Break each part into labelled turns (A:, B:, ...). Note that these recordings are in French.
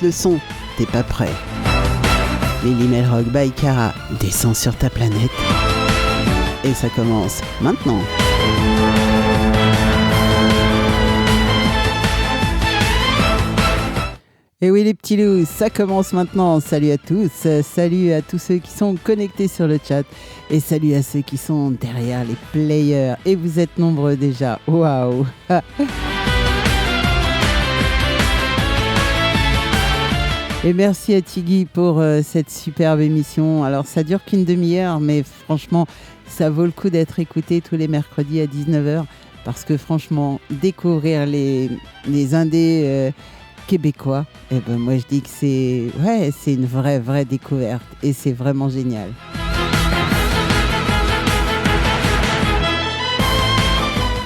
A: le son, t'es pas prêt. Lily Melrock by Cara descend sur ta planète. Et ça commence maintenant. Et oui les petits loups, ça commence maintenant. Salut à tous, salut à tous ceux qui sont connectés sur le chat et salut à ceux qui sont derrière les players. Et vous êtes nombreux déjà. Waouh Et merci à Tiggy pour euh, cette superbe émission. Alors ça dure qu'une demi-heure, mais franchement, ça vaut le coup d'être écouté tous les mercredis à 19h parce que franchement, découvrir les, indés euh, québécois, eh ben moi je dis que c'est une vraie vraie découverte et c'est vraiment génial.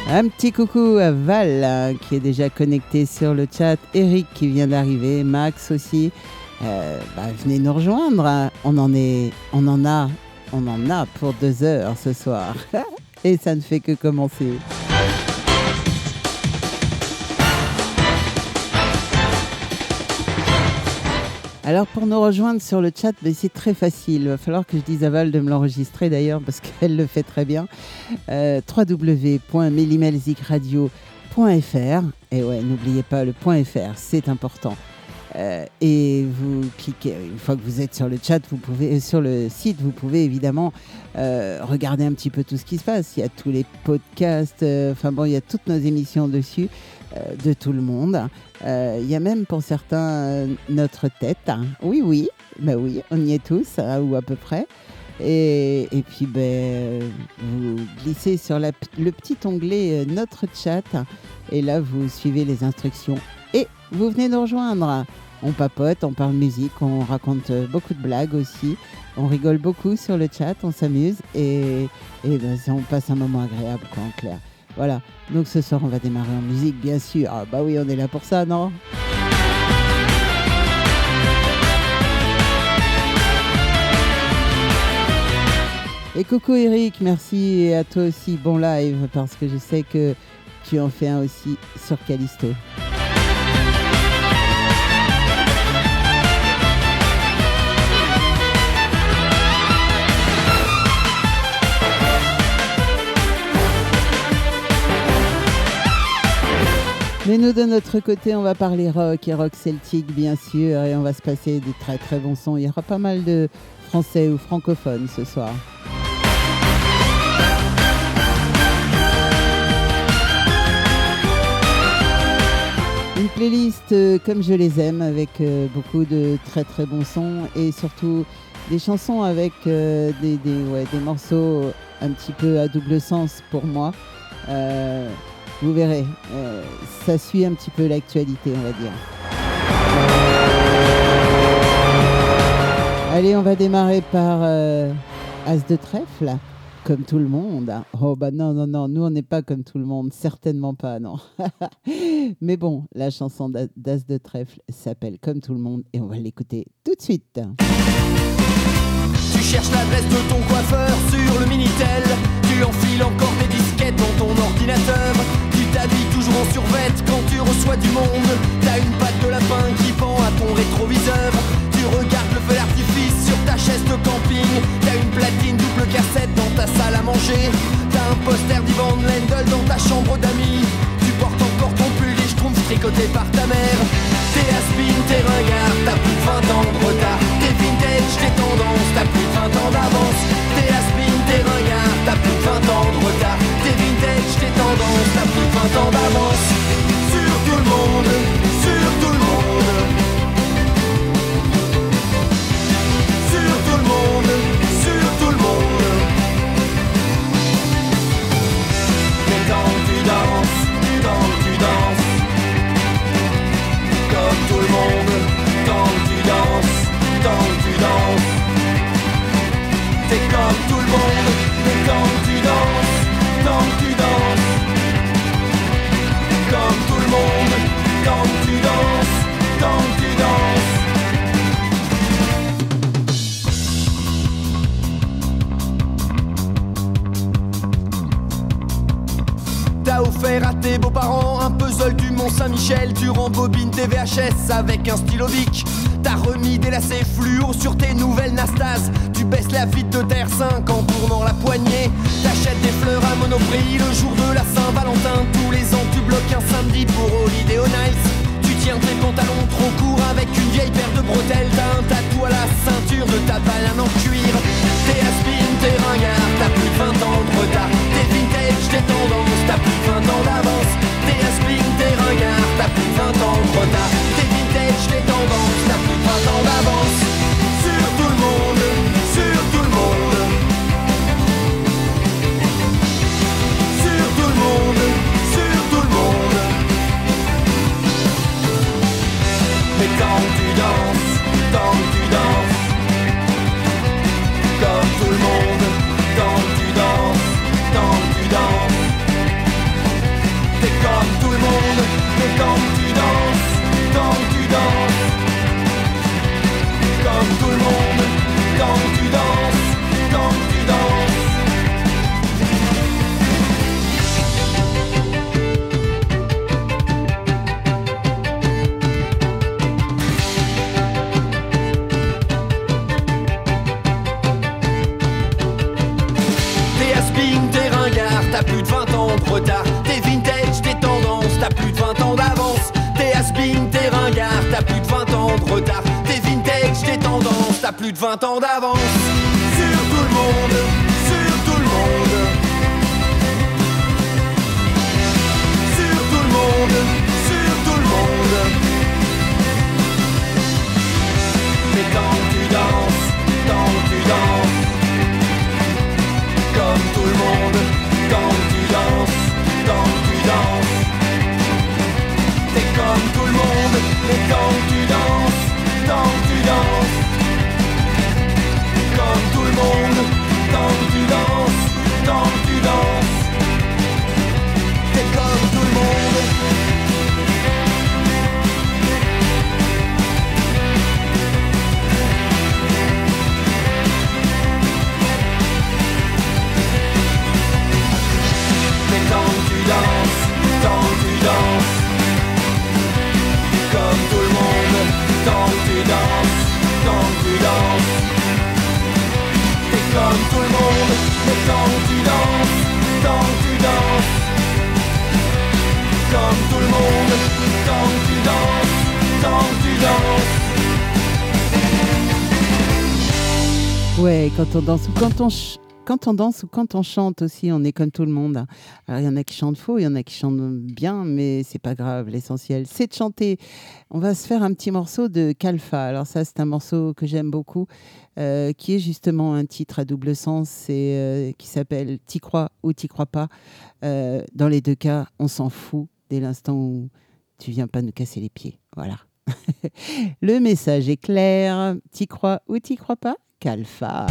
A: Un petit coucou à Val qui est déjà connecté sur le chat, Eric qui vient d'arriver, Max aussi. Euh, bah, venez nous rejoindre. On en est, on en a pour deux heures ce soir. Et ça ne fait que commencer. Alors pour nous rejoindre sur le chat, ben, c'est très facile. Il va falloir que je dise à Val de me l'enregistrer d'ailleurs parce qu'elle le fait très bien. Euh, www.mélimelzikradio.fr Et ouais, n'oubliez pas le .fr, c'est important. Euh, et vous cliquez, une fois que vous êtes sur le chat, vous pouvez, euh, sur le site, vous pouvez évidemment euh, regarder un petit peu tout ce qui se passe. Il y a tous les podcasts, enfin bon, il y a toutes nos émissions dessus. Euh, de tout le monde. Euh, il y a même pour certains euh, notre tête. Oui, oui, ben oui, on y est tous, ou à peu près. Et, puis, ben, vous glissez sur le petit onglet Notre chat. Et là, vous suivez les instructions. Et vous venez nous rejoindre. On papote, on parle musique, on raconte beaucoup de blagues aussi. On rigole beaucoup sur le chat, on s'amuse. Et, et ben, on passe un moment agréable, quoi, en clair. Voilà. Donc ce soir, on va démarrer en musique, bien sûr. Ah bah oui, on est là pour ça, non? Et coucou Eric, merci et à toi aussi, bon live, parce que je sais que tu en fais un aussi sur Callisto. Mais nous, de notre côté, on va parler rock et rock celtique, bien sûr, et on va se passer des très très bons sons. Il y aura pas mal de français ou francophones ce soir. Une playlist euh, comme je les aime, avec euh, beaucoup de très très bons sons et surtout des chansons avec euh, des, des, morceaux un petit peu à double sens pour moi. Vous verrez, euh, ça suit un petit peu l'actualité, on va dire. Allez, on va démarrer par euh, As de trèfle, comme tout le monde. Oh bah non, non, non, nous on n'est pas comme tout le monde, certainement pas, non. Mais bon, la chanson d'As de trèfle s'appelle Comme tout le monde et on va l'écouter tout de suite.
B: Tu cherches l'adresse de ton coiffeur sur le Minitel, tu enfiles encore des disquettes dans ton ordinateur t'habilles toujours en survette quand tu reçois du monde. T'as une patte de lapin qui pend à ton rétroviseur. Tu regardes le feu d'artifice sur ta chaise de camping. T'as une platine double cassette dans ta salle à manger. T'as un poster d'Ivan Lendl dans ta chambre d'amis. Tu portes encore ton pull et je trouve tricoté par ta mère. 20 ans d'avance sur tout le monde, sur tout le monde. Sur tout le monde, sur tout le monde. Mais quand tu danses, tu danses, tu danses. Comme tout le monde, quand tu danses, quand tu danses. T'es comme tout le monde. Mont-Saint-Michel. Tu rembobines tes VHS avec un stylo bic. T'as remis des lacets fluo sur tes nouvelles Nastas. Tu baisses la vitre de Terre 5 en tournant la poignée. T'achètes des fleurs à Monoprix le jour de la Saint-Valentin. Tous les ans, tu bloques un samedi pour Holiday on. Tu tiens tes pantalons trop courts avec une vieille paire de bretelles. T'as un tatou à la ceinture de ta banane en cuir. T'es aspin, t'es ringard, t'as plus de 20 ans de retard. T'es tendance, t'as plus de 20 ans d'avance. T'es aspin, t'es ringard, t'as plus de 20 ans de retard. T'es vintage, t'es tendance, t'as plus de 20 ans d'avance. Sur tout le monde, sur tout le monde. Sur tout le monde, sur tout le monde. Mais que tu danses, mais plus de 20 ans d'avance. Comme comme tout le monde, mais que tu danses, que tu danses Comme tout le monde, que tu danses, que tu danses
A: Ouais, quand on danse ou quand on, quand on danse ou quand on chante aussi, on est comme tout le monde. Alors, il y en a qui chantent faux, il y en a qui chantent bien, mais c'est pas grave. L'essentiel, c'est de chanter. On va se faire un petit morceau de Kalfa. Alors, ça, c'est un morceau que j'aime beaucoup, euh, qui est justement un titre à double sens et euh, qui s'appelle T'y crois ou t'y crois pas. Euh, dans les deux cas, on s'en fout dès l'instant où tu viens pas nous casser les pieds. Voilà. Le message est clair. T'y crois ou t'y crois pas Kalfa.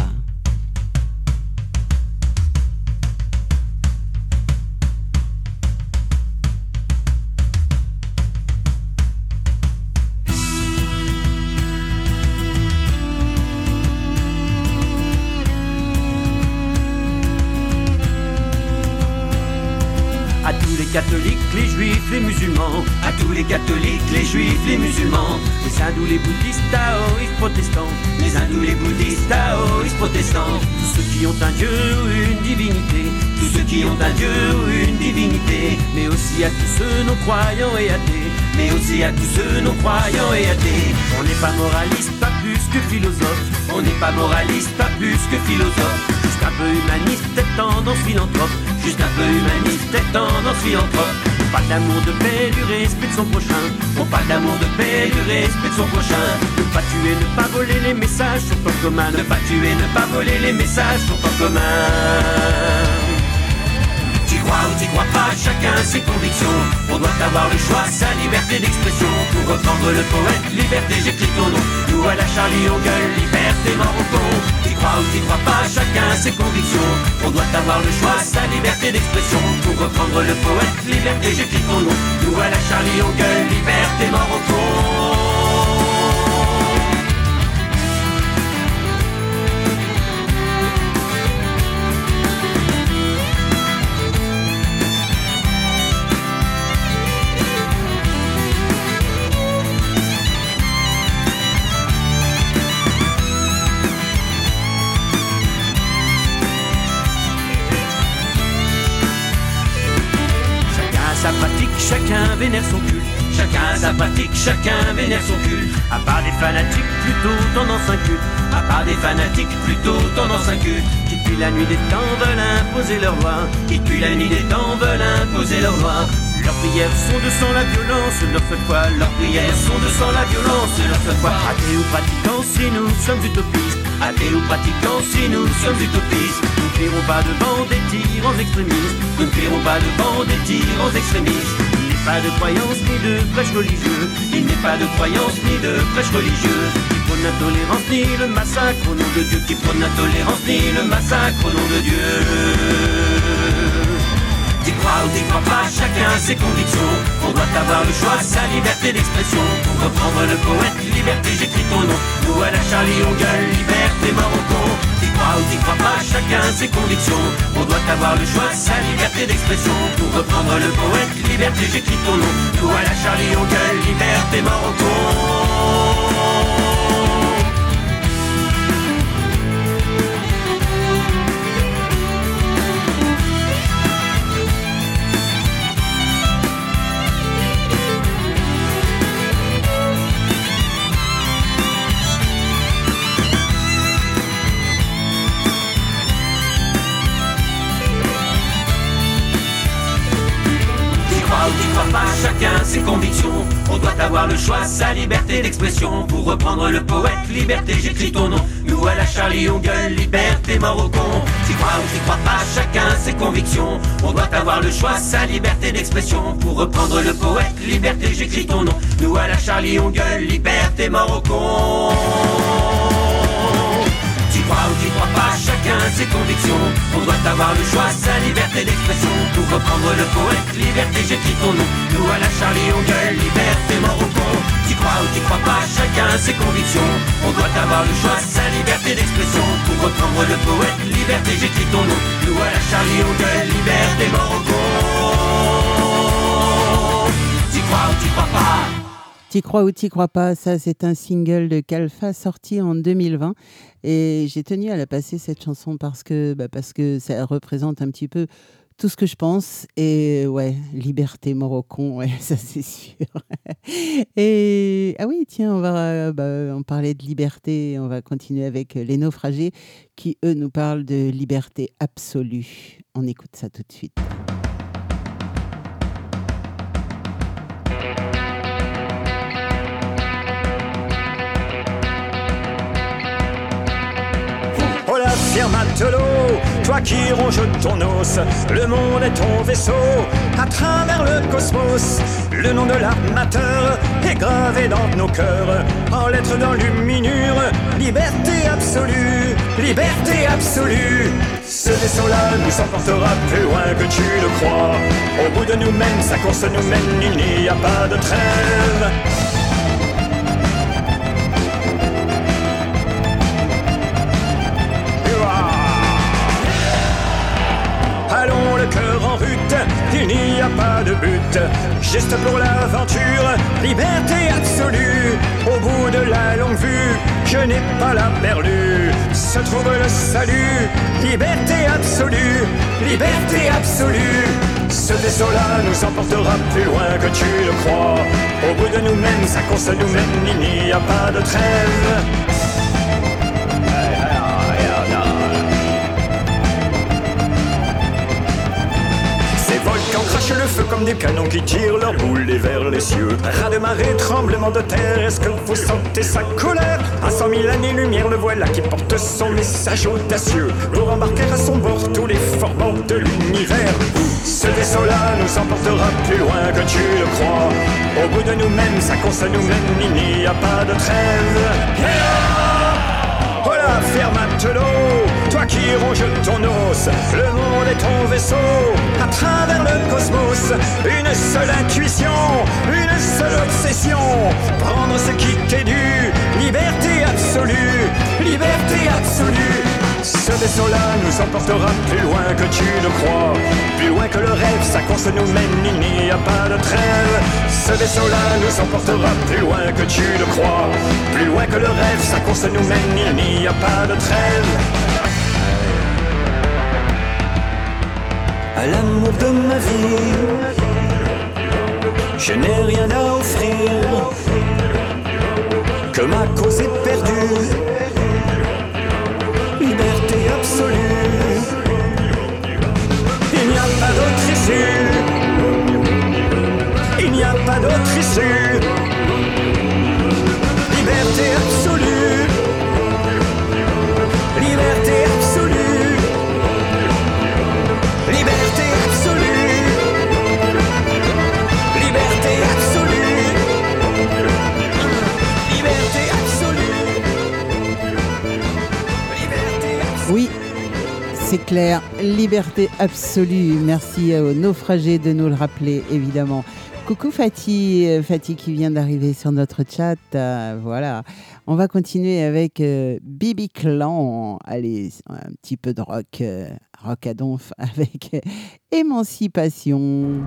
C: Les catholiques, les juifs, les musulmans, à tous les catholiques, les juifs, les musulmans, les hindous, les bouddhistes, taoïstes, protestants, les hindous, les bouddhistes, taoïstes, protestants, tous ceux qui ont un dieu ou une divinité, tous ceux qui ont un dieu ou une divinité, mais aussi à tous ceux non croyants et athées, mais aussi à tous ceux non croyants et athées. On n'est pas moraliste, pas plus que philosophe, on n'est pas moraliste, pas plus que philosophe, juste un peu humaniste, peut-être tendance philanthrope, juste un peu humaniste, peut-être tendance philanthrope. On parle d'amour, de paix, du respect de son prochain. On parle d'amour, de paix, du respect de son prochain. Ne pas tuer, ne pas voler, les messages sont en commun. Ne pas tuer, ne pas voler, les messages sont en commun. Tu crois ou tu crois pas, chacun ses convictions. On doit avoir le choix, sa liberté d'expression. Pour reprendre le poète, liberté, j'écris ton nom. Nous à la Charlie, on gueule, liberté, Marocco. Tu crois ou tu crois pas, chacun ses convictions. On doit avoir le choix, sa liberté d'expression. Pour reprendre le poète, liberté, j'écris ton nom. Nous à la Charlie, on gueule, liberté, Marocco. Sa pratique, chacun vénère son culte. Chacun sa pratique, chacun vénère son culte. À part des fanatiques plutôt tendance inculte. À part des fanatiques plutôt tendance inculte. Qui depuis la nuit des temps veulent imposer leur loi. Qui depuis la nuit des temps veulent imposer leur loi. Leurs prières sont de sang la violence, seule foi. Leurs prières sont de sang la violence, seule foi. Athées ou pratiquants, si nous sommes utopistes. Athées ou pratiquants, si nous sommes utopistes. Nous ne fuirons pas devant des en extrémistes. Nous ne fuirons pas devant des en extrémistes. Il n'est pas de croyance ni de prêche religieux. Il n'est pas de croyance ni de prêche religieux. Qui prône l'intolérance ni le massacre au nom de Dieu. Qui prône l'intolérance ni le massacre au nom de Dieu. Crois ou t'y crois pas, chacun ses convictions. On doit avoir le choix, sa liberté d'expression. Pour reprendre le poète, liberté, j'écris ton nom. Nous à la Charlie, on gueule, liberté, Marocco. T'y crois ou t'y crois pas, chacun ses convictions. On doit avoir le choix, sa liberté d'expression. Pour reprendre le poète, liberté, j'écris ton nom. Nous à la Charlie, on gueule, liberté, Marocco. T'y crois chacun ses convictions. On doit avoir le choix, sa liberté d'expression. Pour reprendre le poète, liberté, j'écris ton nom. Nous à la Charlie, on gueule, liberté, mort au crois ou t'y crois pas, chacun ses convictions. On doit avoir le choix, sa liberté d'expression. Pour reprendre le poète, liberté, j'écris ton nom. Nous à la Charlie, on gueule, liberté, mort. Crois ou t'y crois pas, chacun ses convictions. On doit avoir le choix, sa liberté d'expression. Pour reprendre le poète, liberté, j'écris ton nom. Nous à la Charlie, on gueule, liberté, mort au con. T'y crois ou t'y crois pas, chacun ses convictions. On doit avoir le choix, sa liberté d'expression. Pour reprendre le poète, liberté, j'écris ton nom. Nous à la Charlie, on gueule, liberté, mort au con. T'y crois ou t'y crois pas?
A: T'y crois ou t'y crois pas, ça c'est un single de Kalfa sorti en 2020 et j'ai tenu à la passer cette chanson parce que, bah, parce que ça représente un petit peu tout ce que je pense et ouais, liberté morocon, ouais, ça c'est sûr. et ah oui, tiens, on va bah, parler de liberté, on va continuer avec les naufragés qui eux nous parlent de liberté absolue. On écoute ça tout de suite.
D: Fière matelot, toi qui ronges ton os, le monde est ton vaisseau, à travers le cosmos. Le nom de l'armateur est gravé dans nos cœurs, en lettres d'enluminure, liberté absolue, liberté absolue. Ce vaisseau-là nous emportera plus loin que tu le crois. Au bout de nous-mêmes, sa course nous mène, il n'y a pas de trêve. Cœur en rute, il n'y a pas de but. Juste pour l'aventure, liberté absolue. Au bout de la longue vue, je n'ai pas la perlue. Se trouve le salut, liberté absolue, liberté absolue. Ce vaisseau-là nous emportera plus loin que tu le crois. Au bout de nous-mêmes, sa course nous mène, il n'y a pas de trêve. Le feu comme des canons qui tirent leurs boules vers les cieux. Ras de marée, tremblement de terre, est-ce que vous sentez sa colère? À cent mille années-lumière, le voilà qui porte son message audacieux pour embarquer à son bord tous les formants de l'univers. Ce vaisseau-là nous emportera plus loin que tu le crois. Au bout de nous-mêmes, sa course nous mène, il n'y a pas de trêve. La fière matelot, toi qui ronges ton os, le monde est ton vaisseau, à travers le cosmos, une seule intuition, une seule obsession, prendre ce qui t'est dû, liberté absolue, liberté absolue. Ce vaisseau-là nous emportera plus loin que tu le crois, plus loin que le rêve, sa course nous mène, il n'y a pas de trêve. Ce vaisseau-là nous emportera plus loin que tu le crois, plus loin que le rêve, sa course nous mène, il n'y a pas de trêve. À l'amour de ma vie, je n'ai rien à offrir, que ma cause est perdue, liberté absolue, il n'y a pas d'autre issue, il n'y a pas d'autre issue, Liberté absolue.
A: Merci aux naufragés de nous le rappeler, évidemment. Coucou Fatih, euh, Fatih qui vient d'arriver sur notre chat. euh, voilà. On va continuer avec euh, Bibi Clan. Allez, un petit peu de rock, rock à donf avec Émancipation.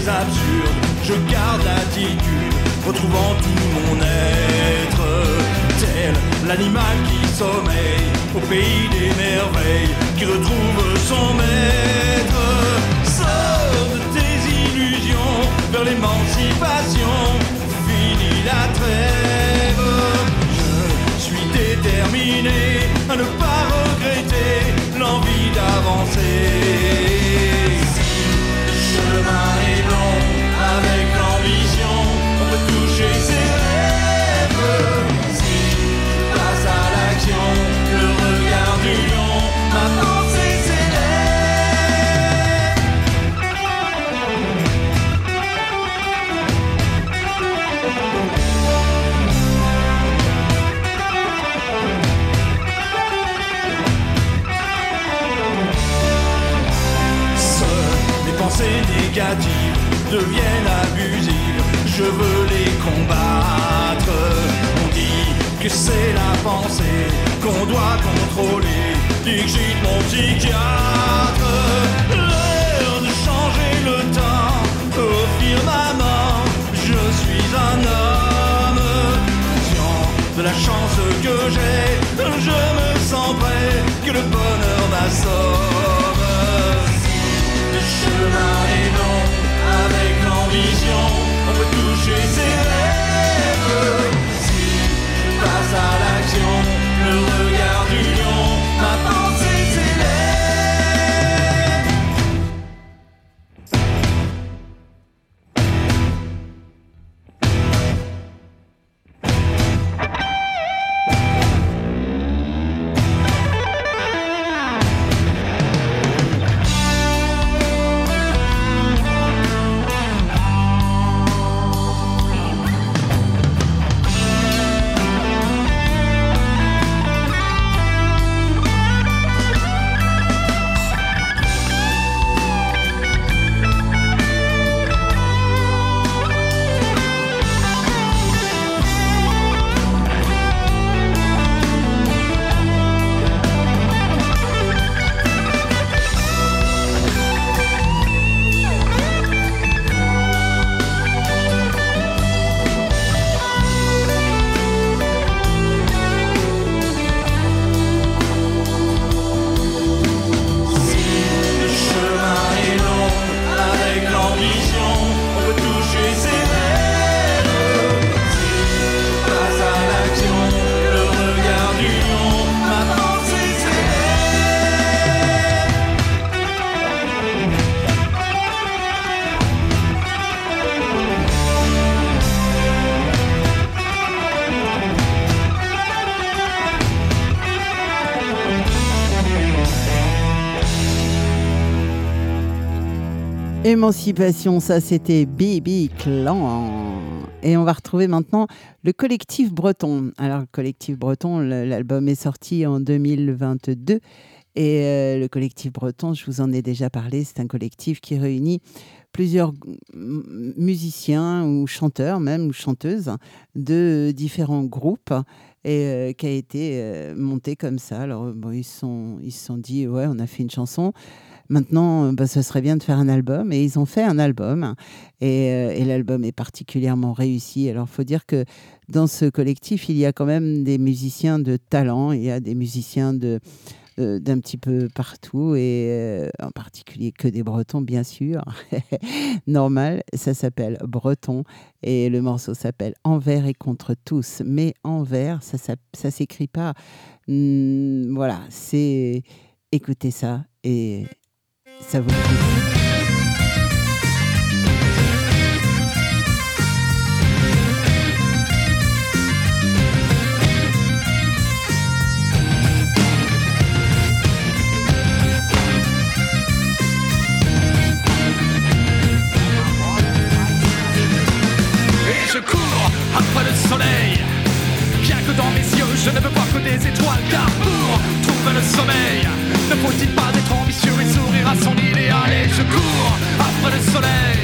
E: Pensées absurdes, je garde l'attitude, retrouvant tout mon être. Tel l'animal qui sommeille au pays des merveilles, qui retrouve son maître. Sors de tes illusions vers l'émancipation, fini la trêve. Je suis déterminé à ne pas regretter l'envie d'avancer. Négatives deviennent abusives, je veux les combattre. On dit que c'est la pensée qu'on doit contrôler, digite mon psychiatre. L'heure de changer le temps, offrir ma main, je suis un homme. Conscient de la chance que j'ai, je me sens prêt que le bonheur m'assomme. Chemin canción.
A: Émancipation, ça c'était Baby Clan. Et on va retrouver maintenant le collectif breton. Alors, le collectif breton, l'album est sorti en 2022. Et euh, le collectif breton, je vous en ai déjà parlé, c'est un collectif qui réunit plusieurs musiciens ou chanteurs, même ou chanteuses, de différents groupes et euh, qui a été euh, monté comme ça. Alors, ils se sont, ils sont dit, ouais, on a fait une chanson. Maintenant, bah, ce serait bien de faire un album. Et ils ont fait un album. Et, et l'album est particulièrement réussi. Alors, il faut dire que dans ce collectif, il y a quand même des musiciens de talent. Il y a des musiciens de, d'un petit peu partout et euh, en particulier que des Bretons, bien sûr. Normal, ça s'appelle Breton et le morceau s'appelle Envers et contre tous. Mais envers, ça, ça, ça s'écrit pas. Hmm, voilà, c'est écoutez ça et ça vous
F: je cours après le soleil. Bien que dans mes je ne veux voir que des étoiles, car pour trouver le sommeil, ne faut-il pas être ambitieux et sourire à son idéal Et je cours après le soleil.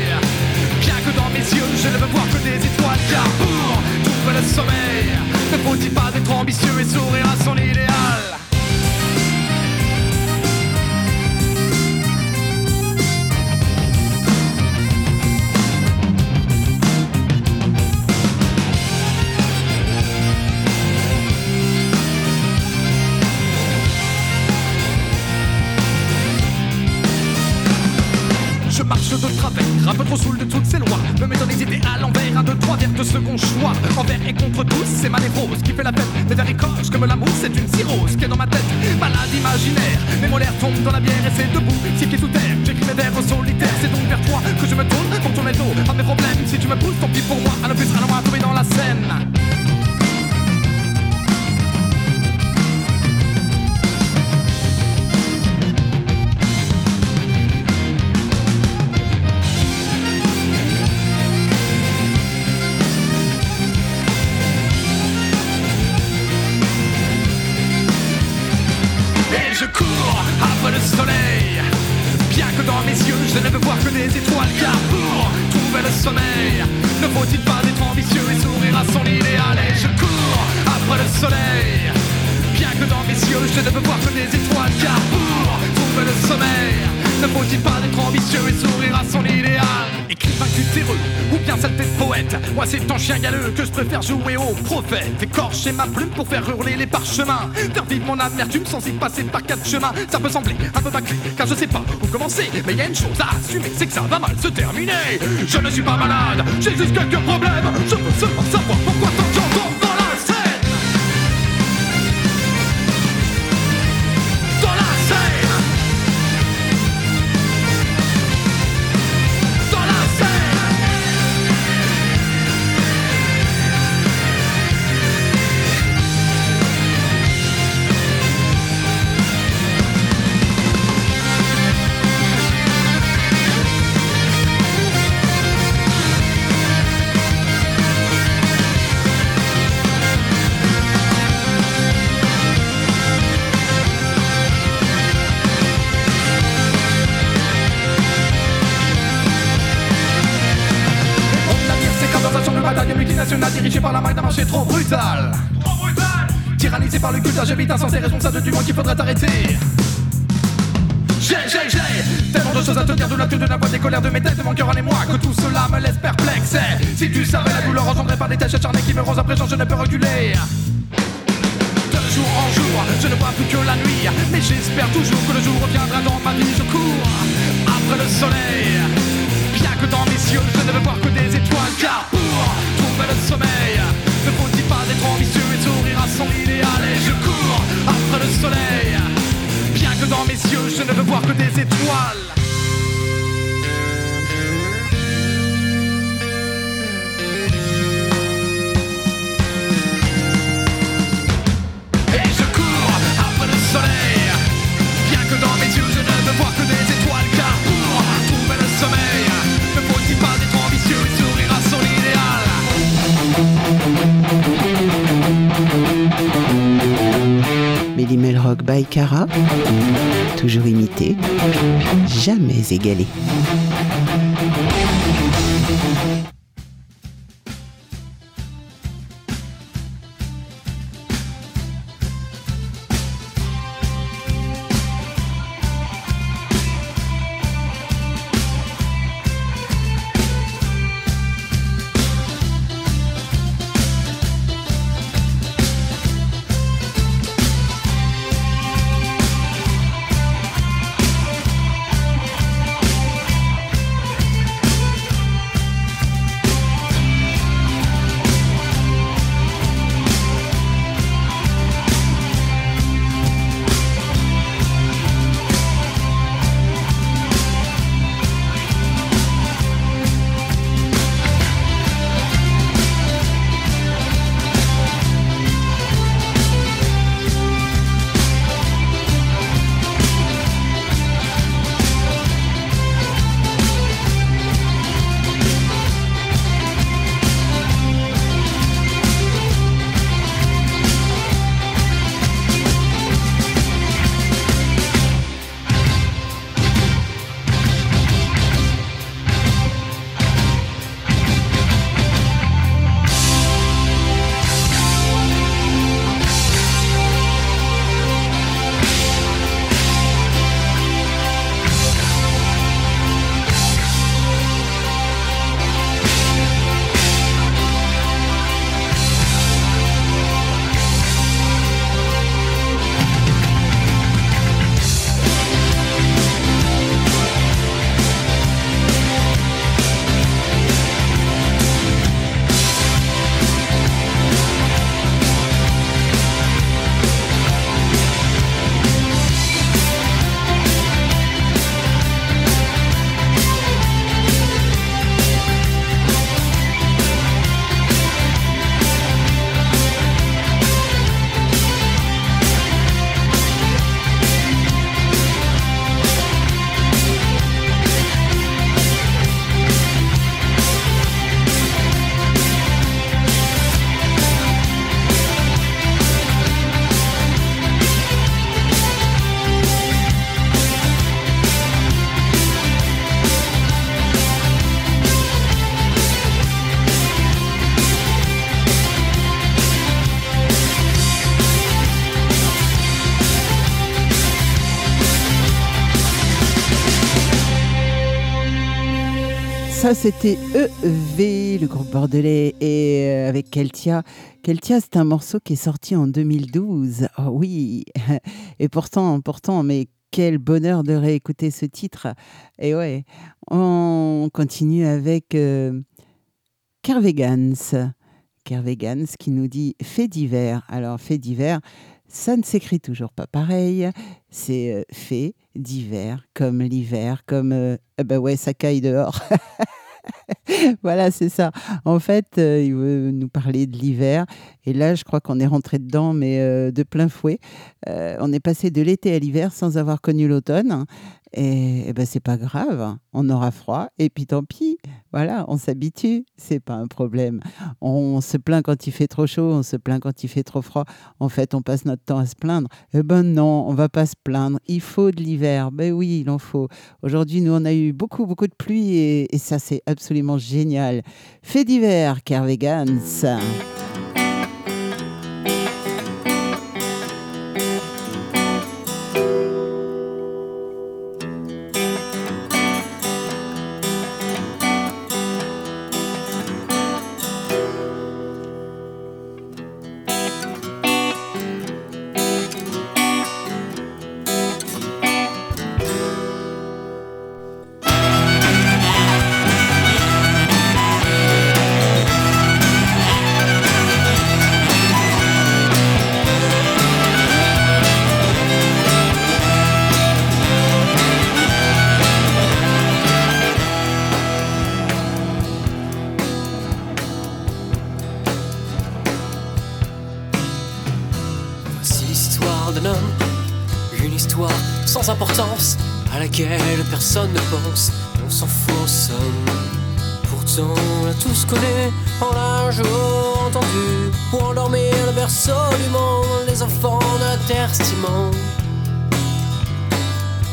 F: Bien que dans mes yeux, je ne veux voir que des étoiles, car pour trouver le sommeil, ne faut-il pas être ambitieux et sourire à son idéal? De travers, un peu trop saoul de toutes ces lois. Me mettant des idées à l'envers, un, deux, trois vers de second choix. Envers et contre tous, c'est ma névrose qui fait la fête. Mes vers comme l'amour, c'est une cirrhose qui est dans ma tête. Malade imaginaire, mes molaires tombent dans la bière et c'est debout, si qui sous terre. J'écris mes vers solitaires, c'est donc vers toi que je me tourne pour tourner dos à mes problèmes. Si tu me pousses, tant pis pour moi, à ne plus, à moins tomber dans la scène. Je ne veux voir que des étoiles car pour trouver le sommeil. Ne faut-il pas être ambitieux et sourire à son idéal? Et je cours après le soleil. Bien que yeux je ne veux voir que des étoiles car pour trouver le sommeil Ne faut-il pas être ambitieux et sourire à son idéal. Écrivain cutéreux ou bien saleté de poète Moi c'est ton chien galeux que je préfère jouer au prophète. Écorcher ma plume pour faire hurler les parchemins. Faire vivre mon amertume sans y passer par quatre chemins. Ça peut sembler un peu bâclé car je sais pas où commencer. Mais y a une chose à assumer c'est que ça va mal se terminer. Je ne suis pas malade, j'ai juste quelques problèmes. Je veux seulement savoir pourquoi tant j'entends j'habite insensé, responsable du monde qu'il faudrait arrêter. J'ai, j'ai, j'ai tellement de choses à te dire de la tue de la voix des colères de mes têtes, de mon cœur en émoi, que tout cela me laisse perplexe. si tu savais la douleur engendrée par des tâches acharnées qui me rosent à présent, je ne peux reculer. De jour en jour, je ne vois plus que la nuit, mais j'espère toujours que le jour reviendra dans ma vie. Je cours après le soleil, bien que dans mes yeux, je ne veux voir que des étoiles, car pour trouver le sommeil, ne faut-il pas être ambitieux et sourire à son idéal. Et je cours après le soleil. Bien que dans mes yeux je ne veux voir que des étoiles
A: Cara, toujours imité, jamais égalé. Ça, c'était EV, le groupe bordelais, et euh, avec Keltia. Keltia, c'est un morceau qui est sorti en 2012. Oh oui, et pourtant, pourtant, mais quel bonheur de réécouter ce titre. Et ouais, on continue avec euh, Kervegans. Kervegans qui nous dit fait divers. Alors, fait divers, ça ne s'écrit toujours pas pareil. C'est euh, fait d'hiver, comme l'hiver, comme euh, eh ben ouais, ça caille dehors. voilà, c'est ça. En fait, euh, il veut nous parler de l'hiver. Et là, je crois qu'on est rentré dedans, mais euh, de plein fouet. Euh, on est passé de l'été à l'hiver sans avoir connu l'automne. Et, et ben, c'est pas grave. On aura froid. Et puis tant pis. Voilà, on s'habitue. C'est pas un problème. On se plaint quand il fait trop chaud. On se plaint quand il fait trop froid. En fait, on passe notre temps à se plaindre. Eh ben non, on va pas se plaindre. Il faut de l'hiver. Ben oui, il en faut. Aujourd'hui, nous, on a eu beaucoup, beaucoup de pluie. Et, ça, c'est absolument génial. Fait d'hiver, Kervegans.
G: Voici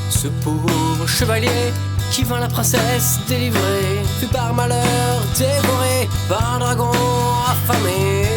G: Ce pauvre chevalier qui vint la princesse délivrer fut par malheur dévoré par un dragon affamé.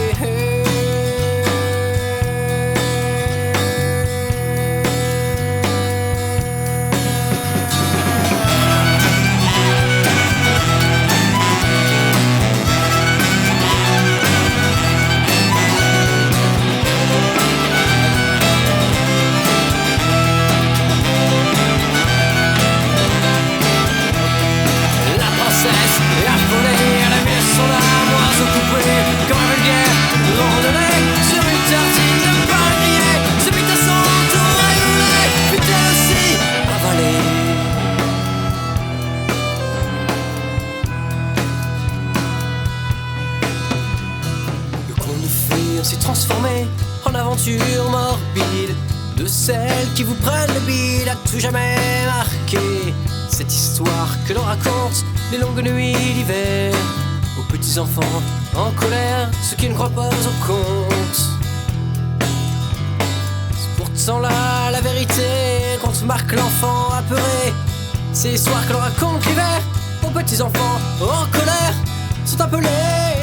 G: Les longues nuits d'hiver. Aux petits enfants en colère, ceux qui ne croient pas au conte. C'est pourtant là la vérité quand marque l'enfant apeuré. Ces histoires que l'on raconte l'hiver aux petits enfants en colère sont appelés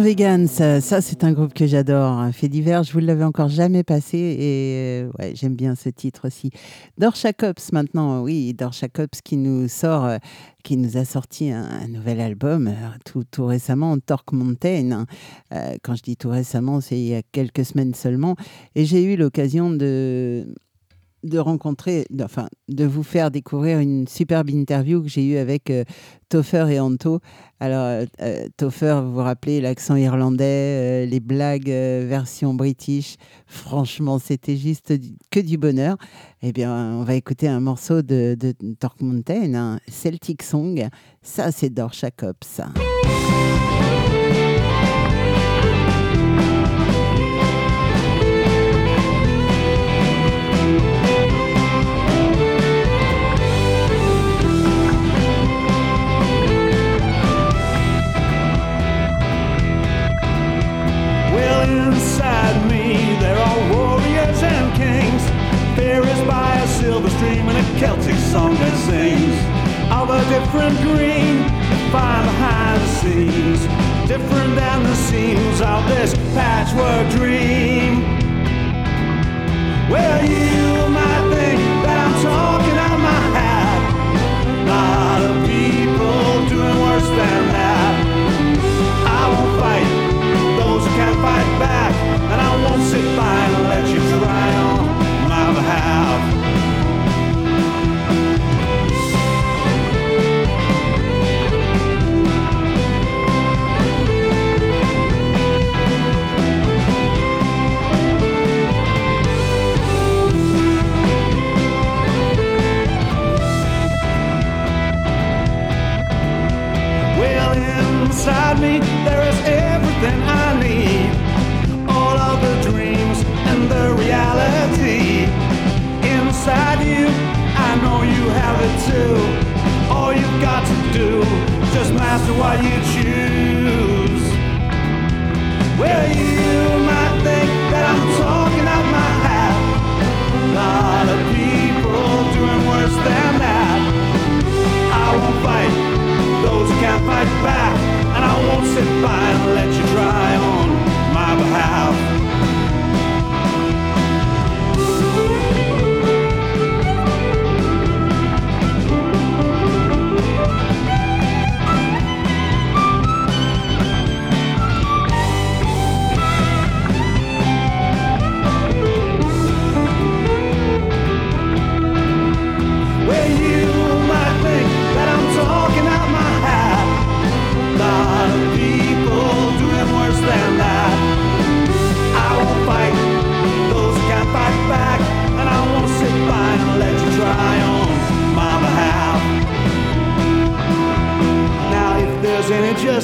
A: Vegan, ça, c'est un groupe que j'adore. Fait divers, je vous l'avais encore jamais passé et euh, j'aime bien ce titre aussi. Dor Jacobs maintenant, oui, Dor Jacobs qui nous sort, euh, qui nous a sorti un, nouvel album euh, tout, tout récemment, Torque Mountain. quand je dis tout récemment, c'est il y a quelques semaines seulement. Et j'ai eu l'occasion de de rencontrer, enfin, de vous faire découvrir une superbe interview que j'ai eue avec euh, Toffer et Anto. Alors, euh, euh, Toffer, vous vous rappelez l'accent irlandais, les blagues version british. Franchement, c'était juste que du bonheur. Eh bien, on va écouter un morceau de, de Torque Mountain, un Celtic Song. Ça, c'est Dor a
H: silver stream and a Celtic song that sings of a different green find behind the scenes, different than the seams of this patchwork dream. Well, you might think that I'm talking out my hat. A lot of people doing worse than that. Can't fight back, and I won't sit by and let you try on my behalf. inside me there is too. All you've got to do just master what you choose. Well, you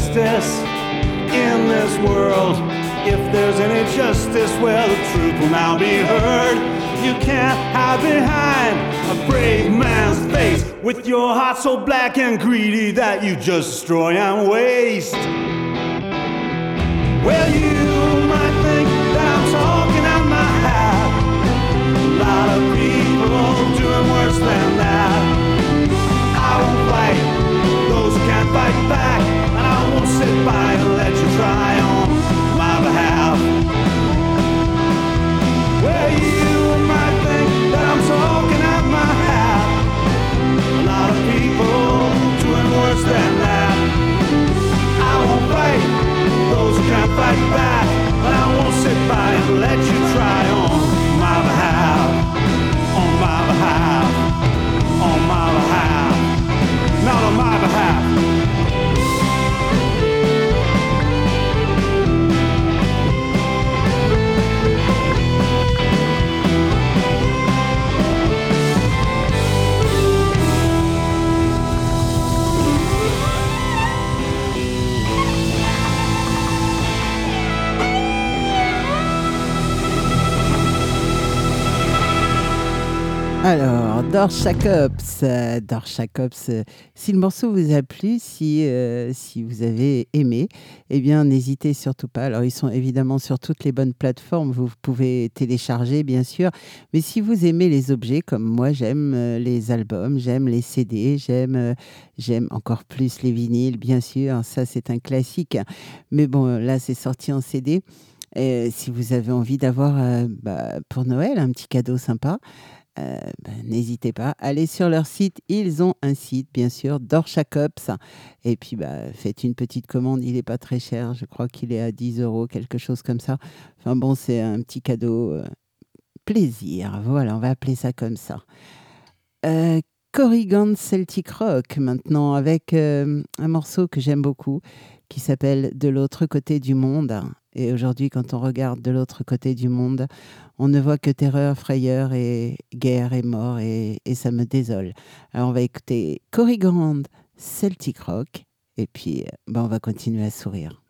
H: justice in this world. If there's any justice, well, the truth will now be heard. You can't hide behind a brave man's face with your heart so black and greedy that you just destroy and waste. Well, you might think that I'm talking out my hat. A lot of people doing worse than that. I won't fight those who can't fight back sit by and let you try on my behalf. Well, you might think that I'm talking out my hat. A lot of people doing worse than that. I won't fight those who can't fight back, but I won't sit by and let you
A: Dorsha Cops. Euh, Dorsha Cops. euh, Si le morceau vous a plu, si, euh, si vous avez aimé, eh bien, n'hésitez surtout pas. Alors, ils sont évidemment sur toutes les bonnes plateformes. Vous pouvez télécharger, bien sûr. Mais si vous aimez les objets, comme moi, j'aime euh, les albums, j'aime les CD, j'aime euh, j'aime encore plus les vinyles, bien sûr. Ça, c'est un classique. Mais bon, euh, là, c'est sorti en CD. Et si vous avez envie d'avoir euh, bah, pour Noël un petit cadeau sympa, euh, ben, n'hésitez pas, allez sur leur site. Ils ont un site, bien sûr, Dorchacops. Et puis, bah, faites une petite commande. Il n'est pas très cher. Je crois qu'il est à 10 euros, quelque chose comme ça. Enfin bon, c'est un petit cadeau euh, plaisir. Voilà, on va appeler ça comme ça. Euh, Corrigan Celtic Rock, maintenant, avec euh, un morceau que j'aime beaucoup, qui s'appelle De l'autre côté du monde. Et aujourd'hui, quand on regarde de l'autre côté du monde, on ne voit que terreur, frayeur et guerre et mort, et, ça me désole. Alors, on va écouter Corrigan Celtic Rock, et puis euh, ben, on va continuer à sourire.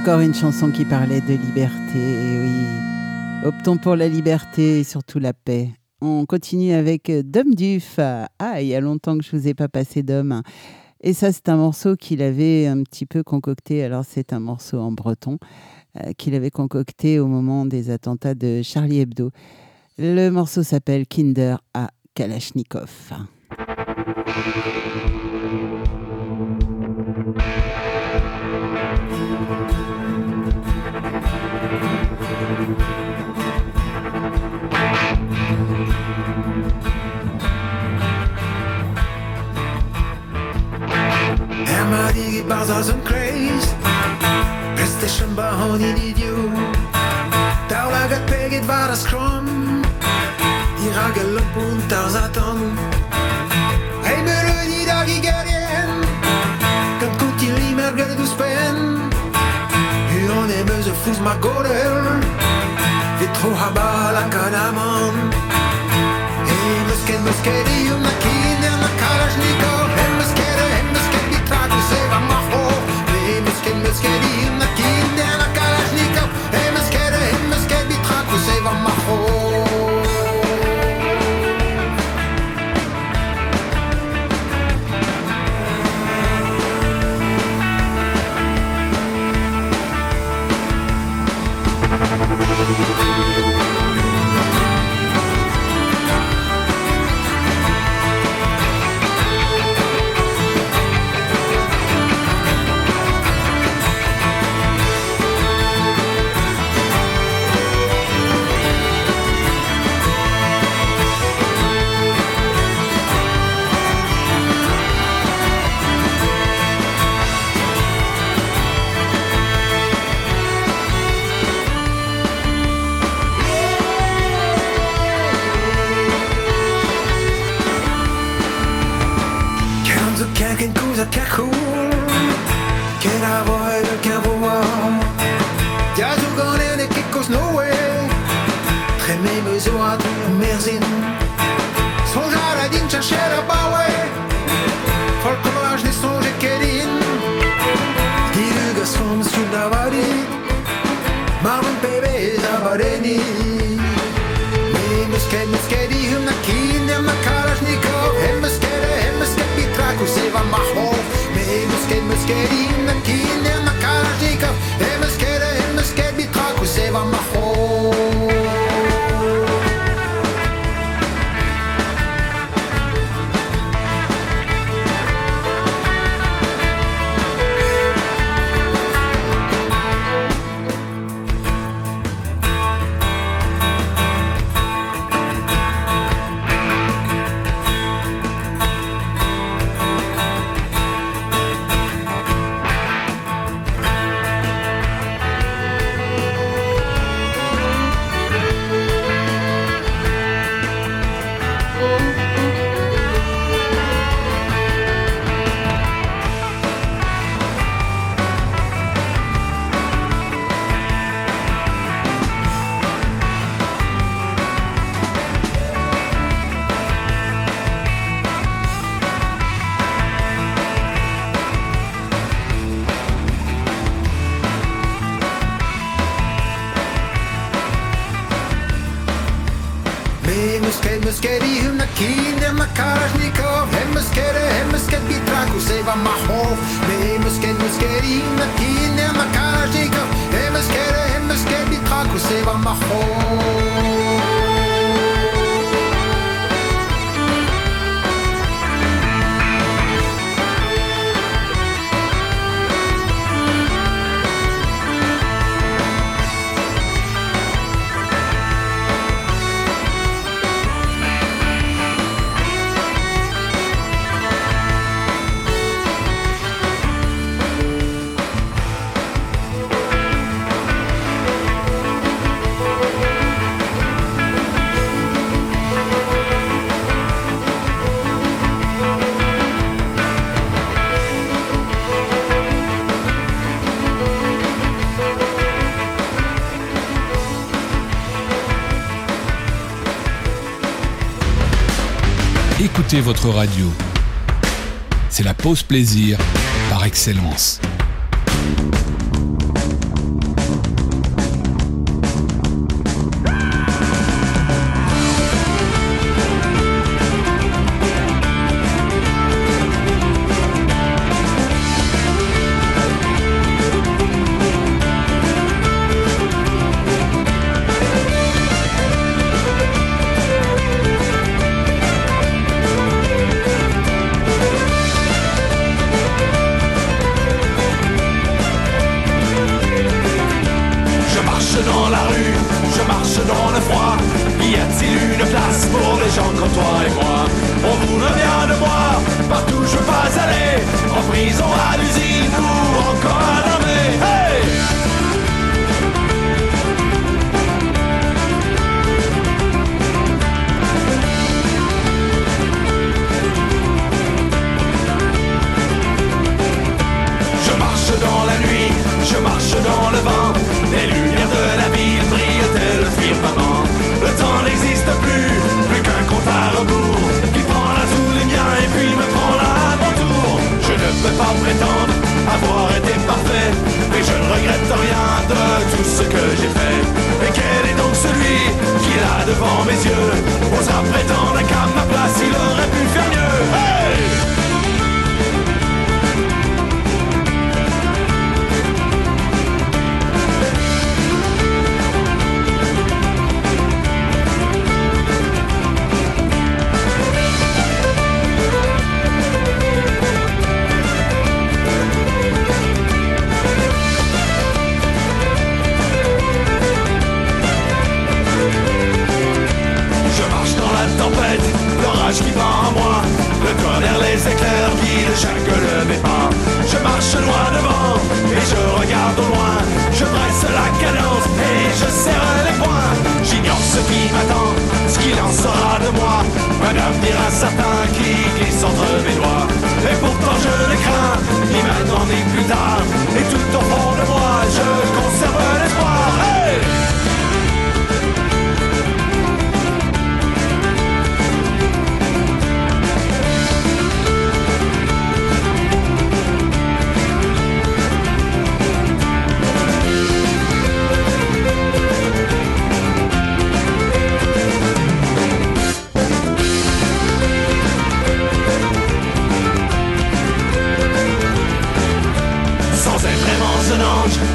A: Encore une chanson qui parlait de liberté, oui. Optons pour la liberté et surtout la paix. On continue avec Dom Duf. Ah, il y a longtemps que je vous ai pas passé Dom. Et ça, c'est un morceau qu'il avait un petit peu concocté. Alors, c'est un morceau en breton euh, qu'il avait concocté au moment des attentats de Charlie Hebdo. Le morceau s'appelle Kinder à Kalachnikov.
I: ma digi bars as un craze Prestation ba hon in idio Daou lagat peget var as krom Ira galop un tarz me Hei melodi da gigarien Kan kouti li mergel douz pen. Uon e meuse fouz ma gorel Vitro haba la kanaman Hei musket musket Let's get it. Kanzo kaken kuza kakul Kera voy de kavoa Ya zugone ne kikos no way Treme mezo a tu merzin Son jaradin chercher la bawe Folkomage ne songe kerin Dirugas from sudavari Marvin bebe zabareni Musket, musket mig hårdt Men ikke skæld med skæld i magien musketti, hunaki, nema karashnikov, hey muskete, hey musket bitraku, seva mahov, hey musket, musketti, hunaki, nema karashnikov, hey muskete, hey musket bitraku, seva mahov.
J: Radio. C'est la pause plaisir par excellence.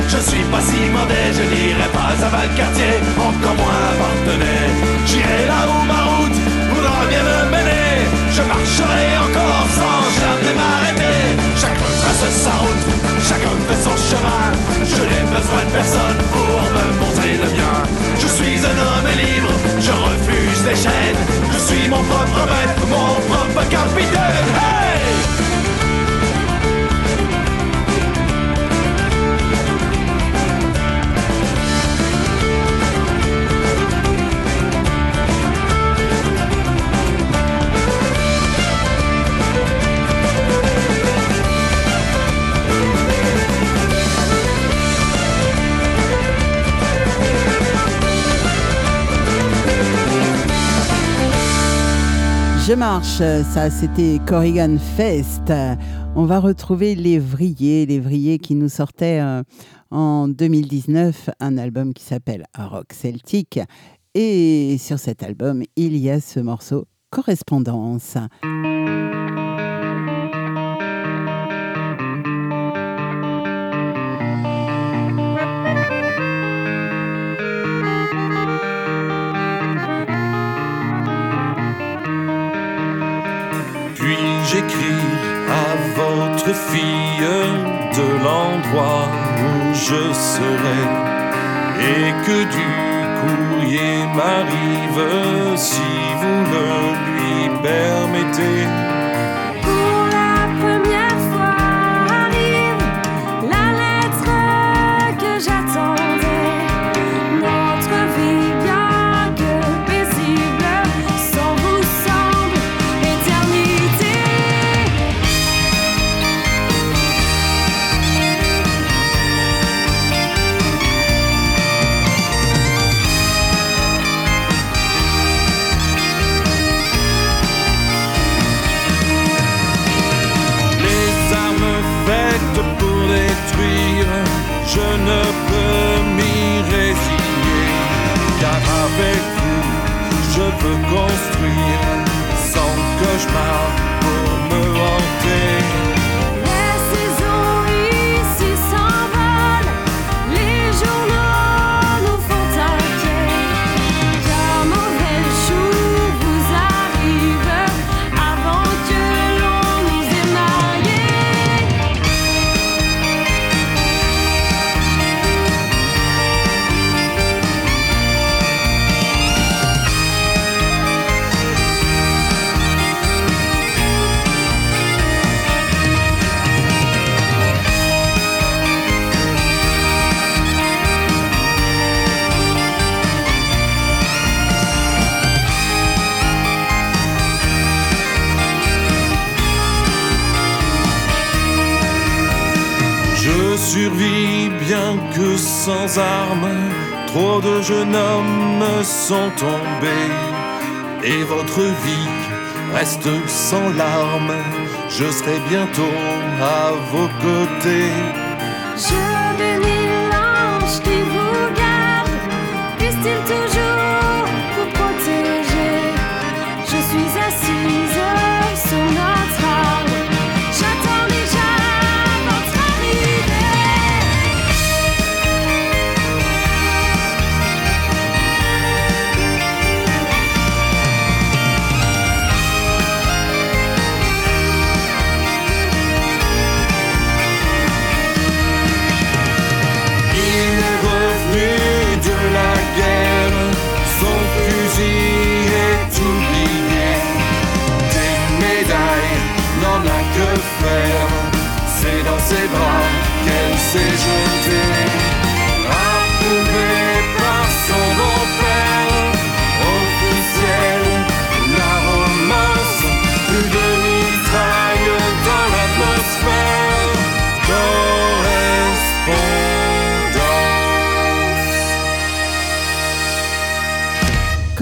K: Je suis pas si mauvais, je n'irai pas à Valcartier Encore moins à Partenay J'irai là où ma route voudra bien me mener. Je marcherai encore sans jamais m'arrêter. Chacun trace sa route, chacun fait son chemin. Je n'ai besoin de personne pour me montrer le bien. Je suis un homme libre, je refuse les chaînes. Je suis mon propre maître, mon propre capitaine.
A: Je marche, ça c'était Corrigan Fest. On va retrouver Lévrier, Lévrier qui nous sortait euh, en 2019 un album qui s'appelle Rock Celtic. Et sur cet album, il y a ce morceau Correspondance.
E: où je serai et que du courrier m'arrive si vous le lui permettez. peut construire sans
L: que
E: je parle. Sans armes. Trop de jeunes hommes sont tombés et votre vie reste sans larmes. Je serai bientôt à vos côtés.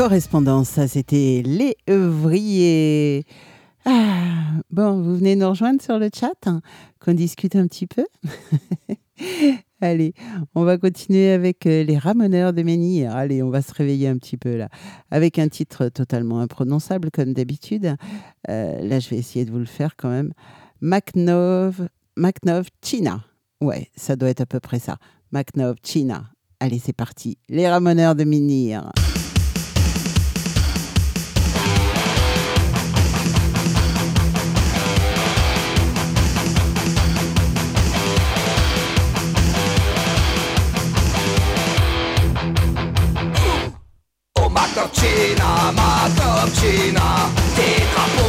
E: Correspondance.
A: Ça c'était les ouvriers. Ah, bon, vous venez nous rejoindre sur le chat, hein, qu'on discute un petit peu. Allez, on va continuer avec euh, les ramoneurs de Menhir. Allez, on va se réveiller un petit peu là, avec un titre totalement imprononçable comme d'habitude. Euh, là, je vais essayer de vous le faire quand même. Macnov, Macnov China. Ouais, ça doit être à peu près ça. Macnov China. Allez, c'est parti. Les ramoneurs de Menhir.
M: Oh ma copchina, ma copchina Tes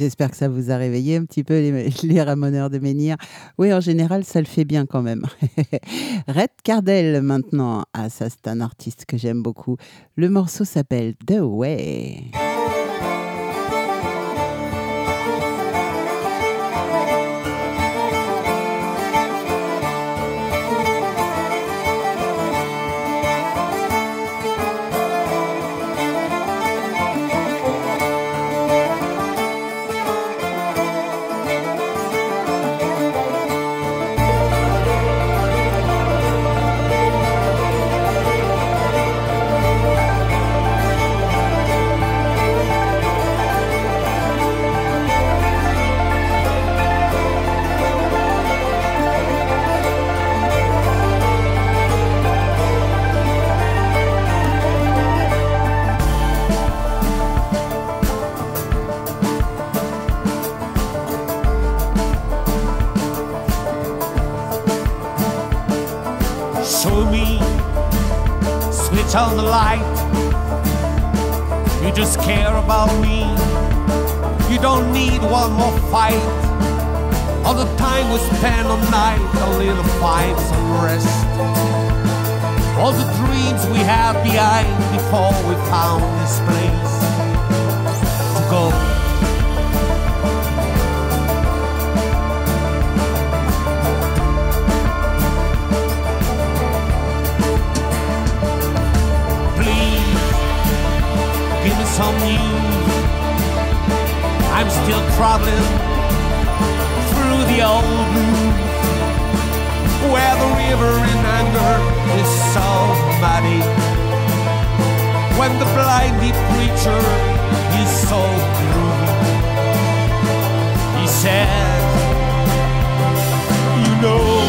A: J'espère que ça vous a réveillé un petit peu les, les ramoneurs de menhir. Oui, en général, ça le fait bien quand même. Red Cardell maintenant. Ah, ça, c'est un artiste que j'aime beaucoup. Le morceau s'appelle The Way.
N: On the light. You just care about me. You don't need one more fight. All the time we spend on night, a little fights some rest. All the dreams we had behind before we found this place to go. Some news. I'm still traveling through the old blues where the river in anger is so muddy. When the blinded preacher is so groovy, he says, You know,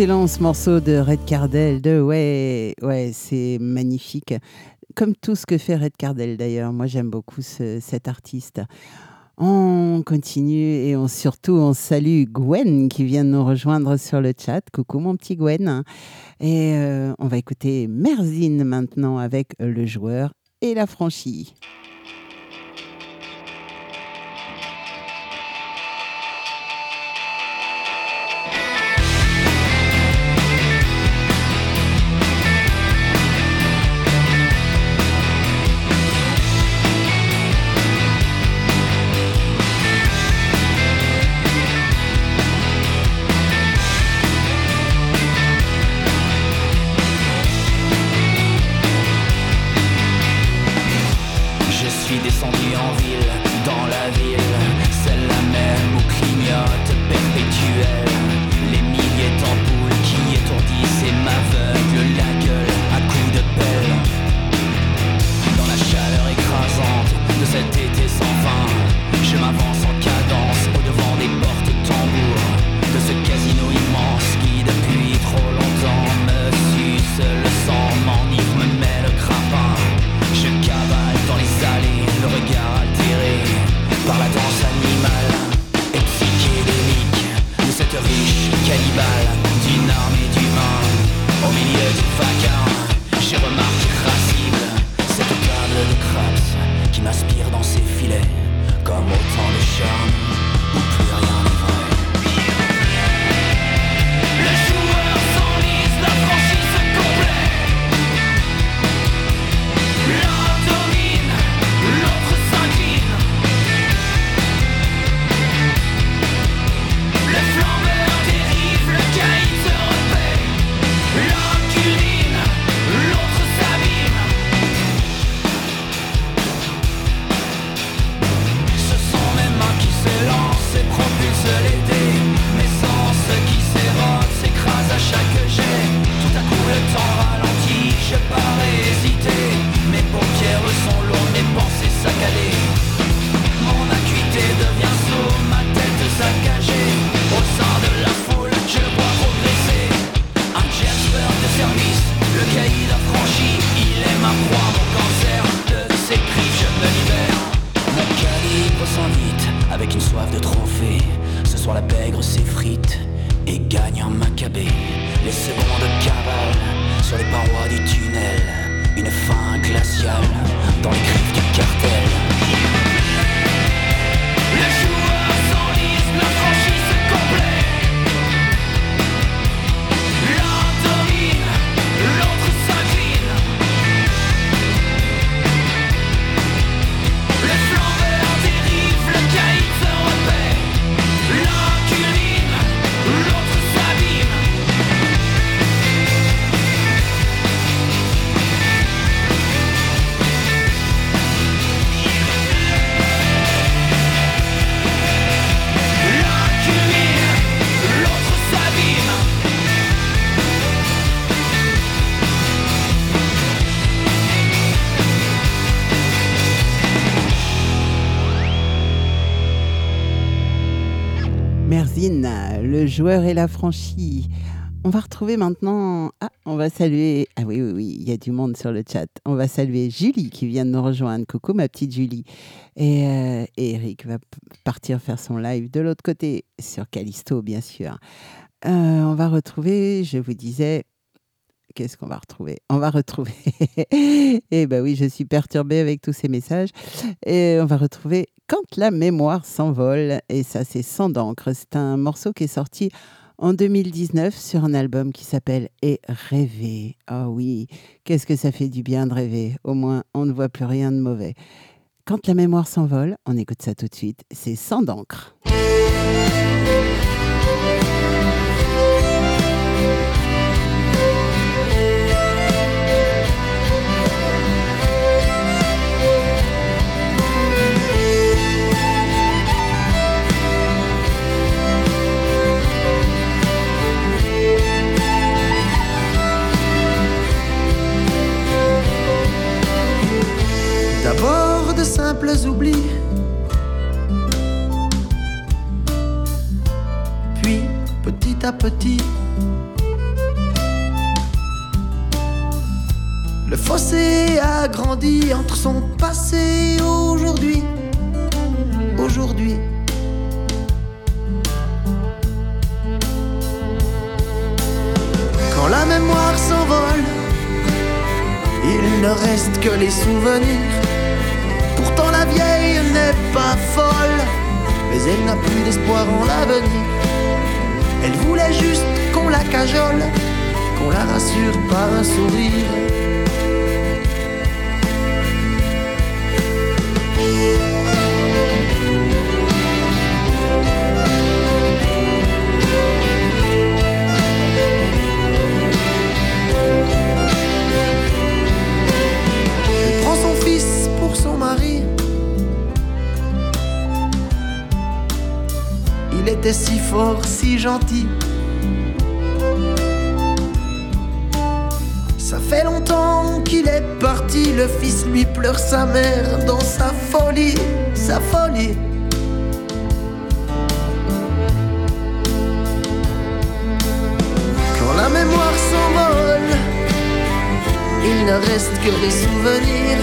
A: Excellent ce morceau de Red Cardell. De ouais, ouais, c'est magnifique. Comme tout ce que fait Red Cardell d'ailleurs. Moi, j'aime beaucoup ce- cet artiste. On continue et on, surtout on salue Gwen qui vient de nous rejoindre sur le chat. Coucou mon petit Gwen. Et euh, on va écouter Merzine maintenant avec le joueur et la franchie.
O: Joueur et la
A: franchie. On va retrouver maintenant. Ah, on va saluer. Ah oui, oui, oui, il y a du monde sur le chat. On va saluer Julie qui vient de nous rejoindre. Coucou, ma petite Julie. Et, euh, Eric va partir faire son live de l'autre côté, sur Callisto, bien sûr. Euh, on va retrouver, je vous disais, qu'est-ce qu'on va retrouver? On va retrouver. Eh ben oui, je suis perturbée avec tous ces messages. Et on va retrouver Quand la mémoire s'envole. Et ça, c'est Sans d'encre. C'est un morceau qui est sorti en 2019 sur un album qui s'appelle Et rêver. Ah oui, qu'est-ce que ça fait du bien de rêver. Au moins, on ne voit plus rien de mauvais. Quand la mémoire s'envole, on écoute ça tout de suite. C'est Sans d'encre.
P: D'abord de simples oublis, puis petit à petit, le fossé a grandi entre son passé et aujourd'hui. Aujourd'hui. Quand la mémoire s'envole, il ne reste que les souvenirs. Vieille n'est pas folle, mais elle n'a plus d'espoir en l'avenir. Elle voulait juste qu'on la cajole, qu'on la rassure par un sourire. Fort, si gentil. Ça fait longtemps qu'il est parti, le fils lui pleure sa mère dans sa folie, sa folie. Quand la mémoire s'envole, il ne reste que des souvenirs.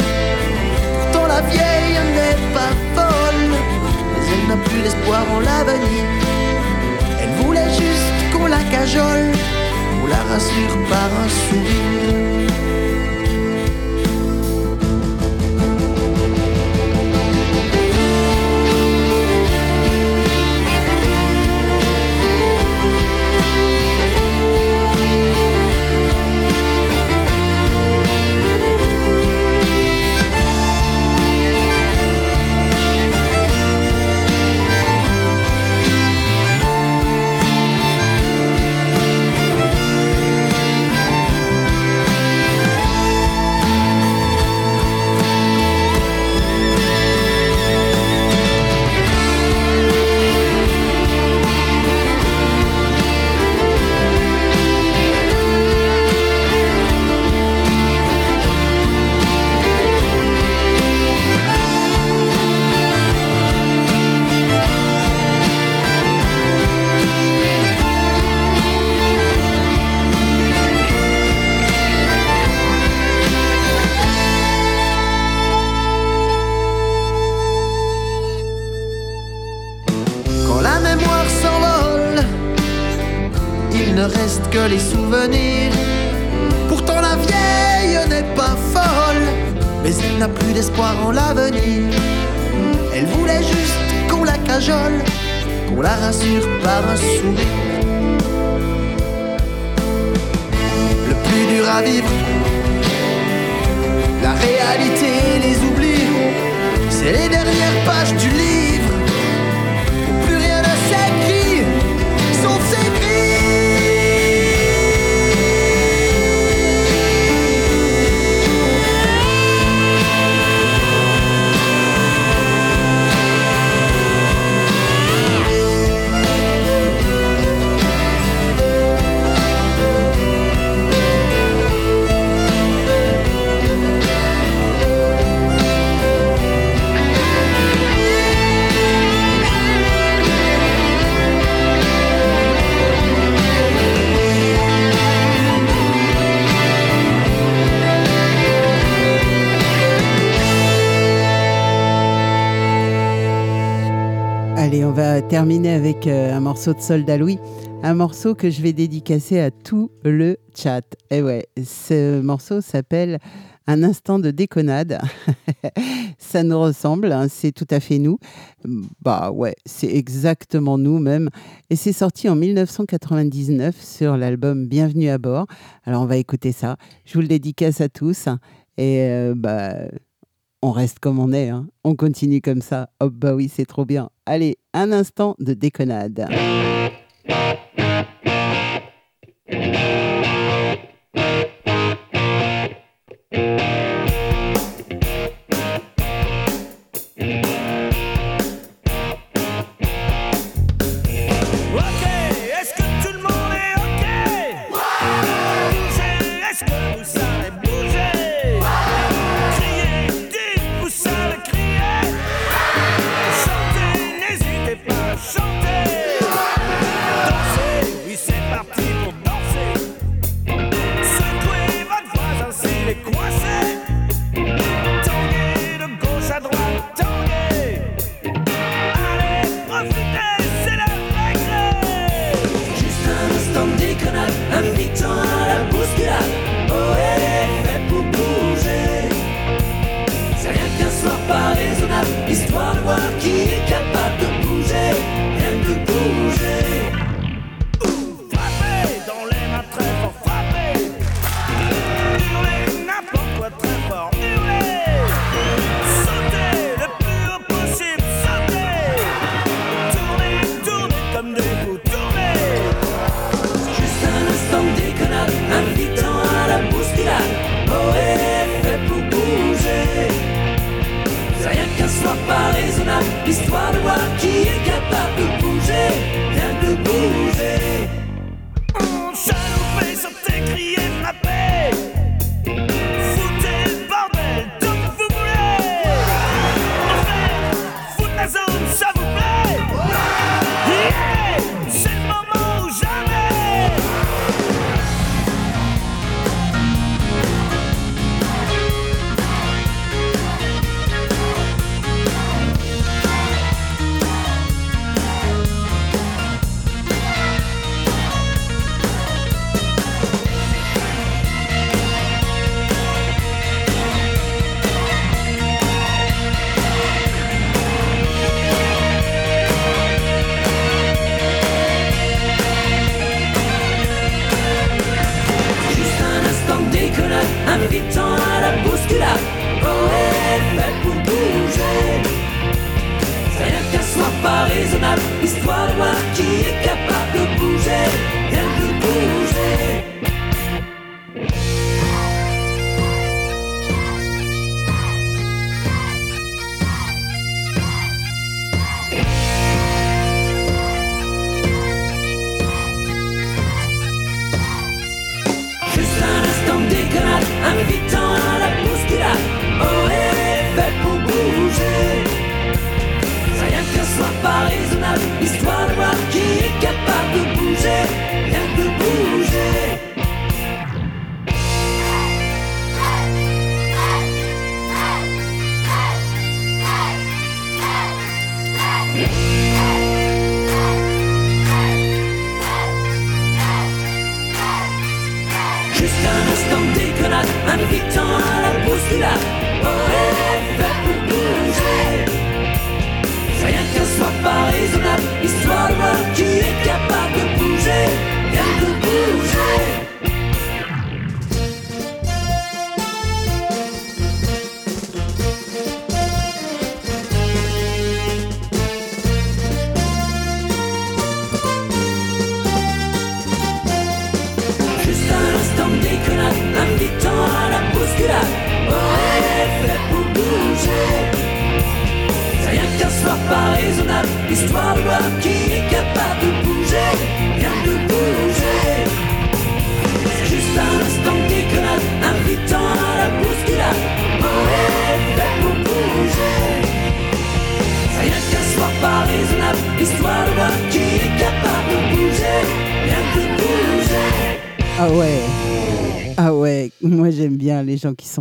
P: Pourtant la vieille n'est pas folle, n'a plus d'espoir en l'avenir. Elle voulait juste qu'on la cajole, qu'on la rassure par un sourire.
A: Morceau de Soldat Louis, un morceau que je vais dédicacer à tout le chat. Et ouais, ce morceau s'appelle Un instant de déconnade. Ça nous ressemble, hein, c'est tout à fait nous. Bah ouais, c'est exactement nous même. Et c'est sorti en 1999 sur l'album Bienvenue à bord. Alors on va écouter ça. Je vous le dédicace à tous. Et euh, bah on reste comme on est, hein. on continue comme ça. Oh bah oui, c'est trop bien. Allez, un instant de déconnade.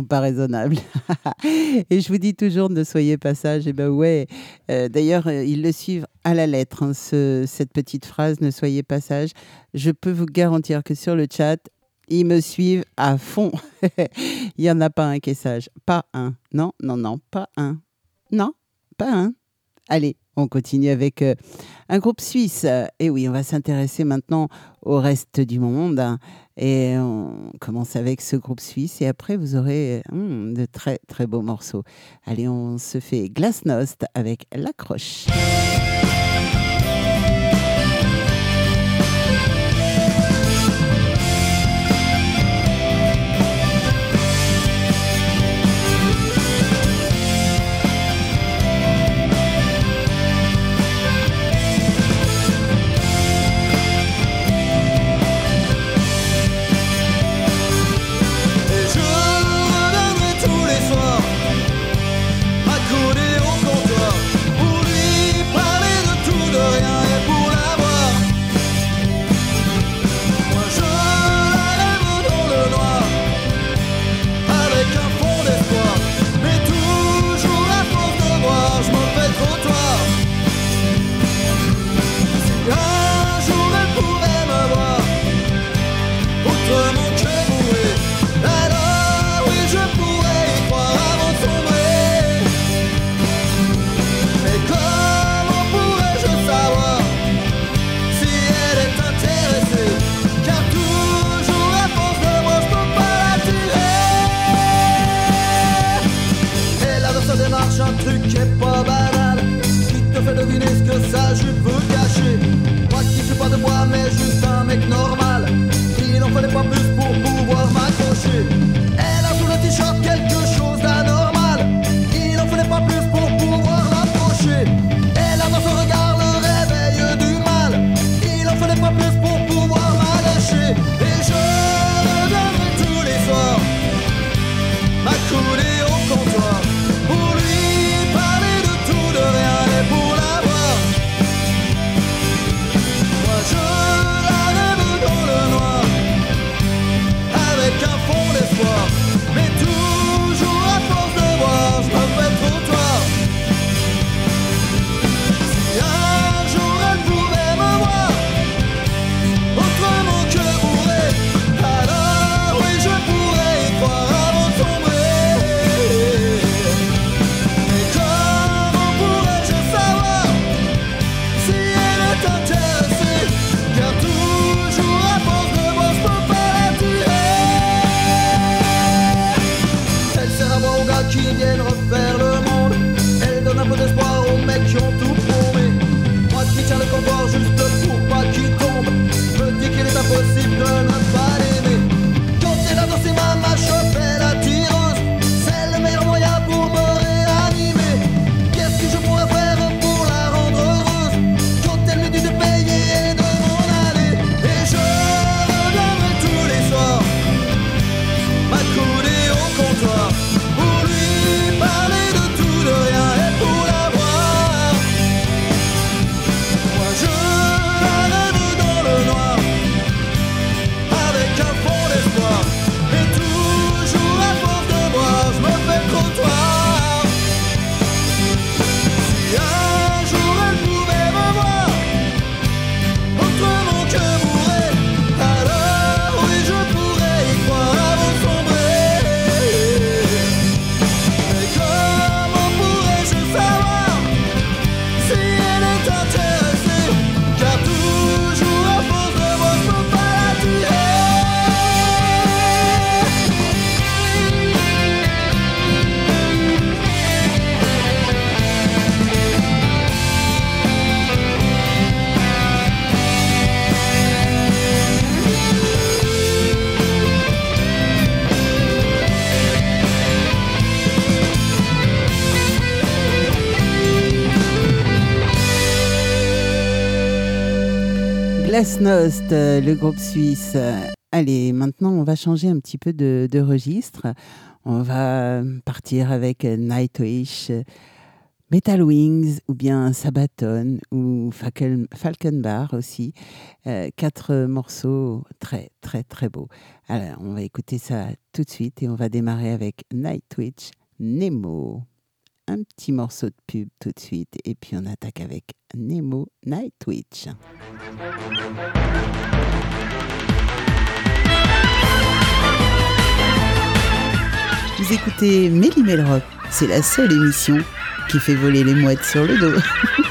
A: Pas raisonnables. et je vous dis toujours, ne soyez pas sages. Et ben ouais, Euh, d'ailleurs, euh, ils le suivent à la lettre, hein, ce- cette petite phrase, ne soyez pas sages. Je peux vous garantir que sur le chat, ils me suivent à fond. Il n'y en a pas un qui est sage. Pas un. Non, non, non, pas un. Non, pas un. Allez, on continue avec euh, un groupe suisse. Et oui, on va s'intéresser maintenant au reste du monde. Et on commence avec ce groupe suisse. Et après, vous aurez hum, de très, très beaux morceaux. Allez, on se fait Glasnost avec l'accroche.
Q: Et
A: Glasnost, euh, le groupe suisse. Allez, maintenant, on va changer un petit peu de, registre. On va partir avec Nightwish, Metal Wings ou bien Sabaton ou Falcon, Falcon Bar aussi. Euh, quatre morceaux très, très, très beaux. Alors, on va écouter ça tout de suite et on va démarrer avec Nightwish, Nemo. Un petit morceau de pub tout de suite et puis on attaque avec Nemo Nightwish.
L: Vous écoutez Méli Rock, c'est la seule émission qui fait voler les mouettes sur le dos.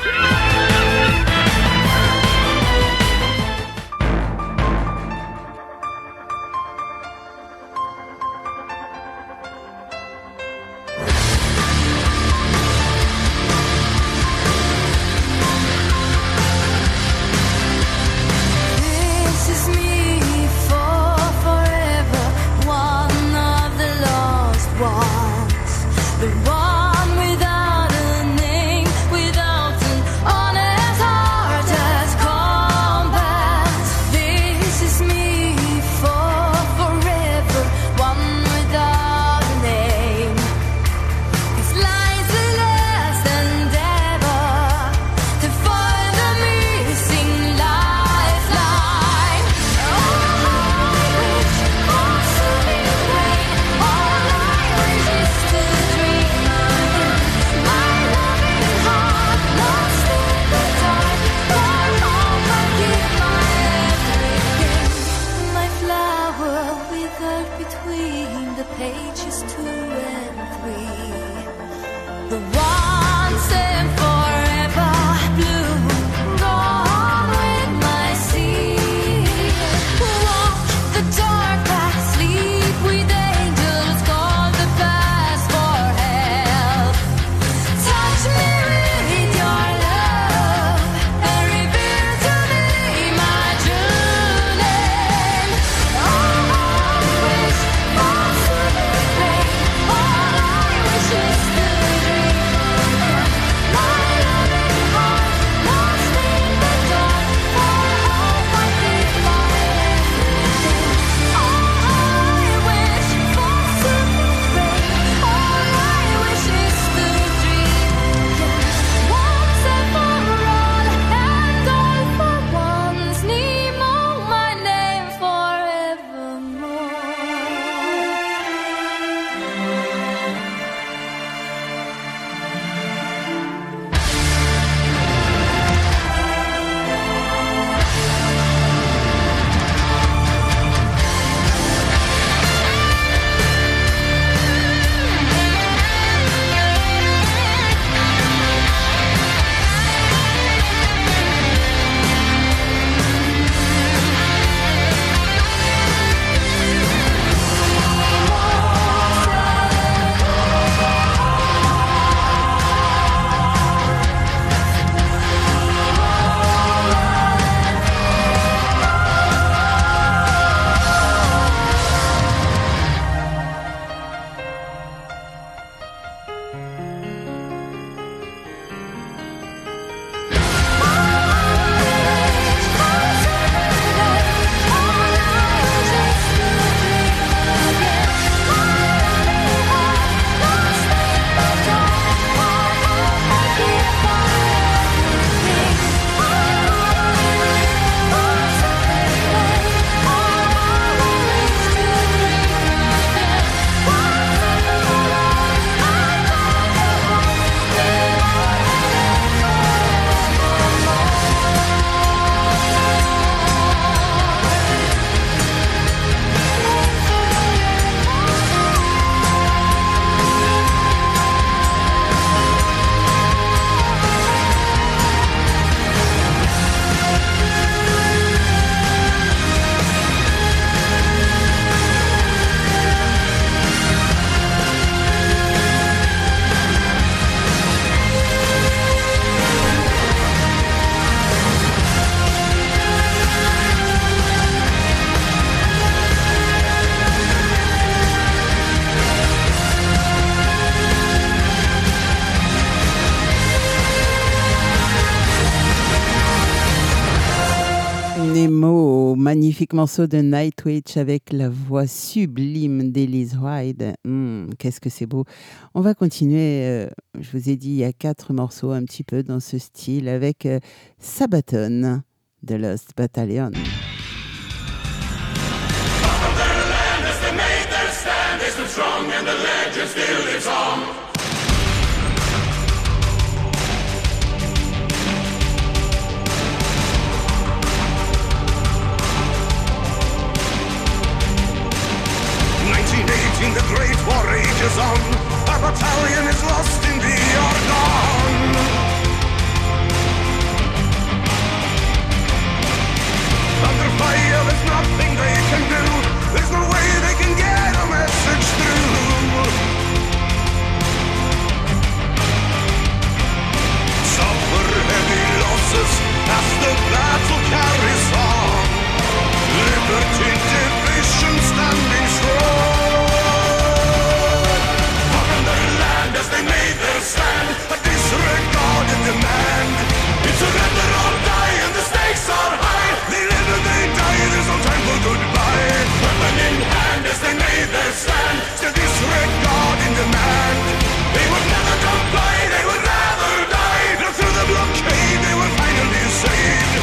A: magnifique morceau de Nightwish avec la voix sublime d'Elise White. Hmm, Qu'est-ce que c'est beau. On va continuer. euh, je vous ai dit, il y a quatre morceaux un petit peu dans ce style avec euh, Sabaton de Lost Battalion.
R: 1918, the
S: great war rages on. Our battalion is lost in the Argonne. Under fire, there's nothing they can do. There's no way they can get a message through. Suffer heavy losses as the battle carries on. Liberty.
R: Stand,
S: Still disregarding demand.
R: they would never comply, they would rather die.
S: Through the blockade, they were finally saved.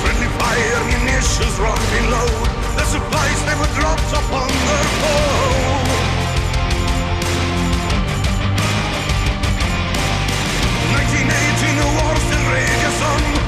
S: Friendly fire running low. The supplies they were dropped upon their foe. 1918, the war still rages on.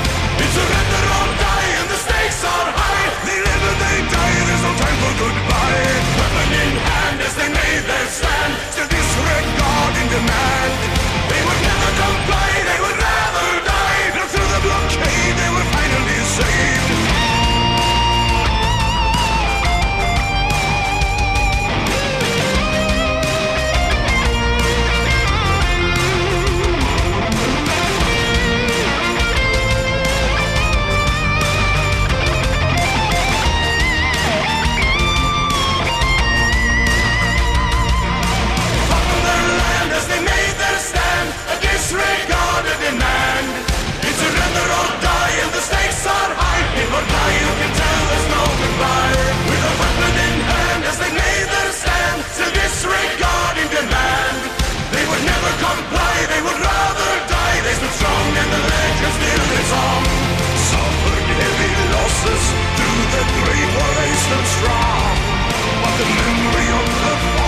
R: stand,
S: Still disregarding demand.
R: they
S: heavy through the great stood strong. But the memory of the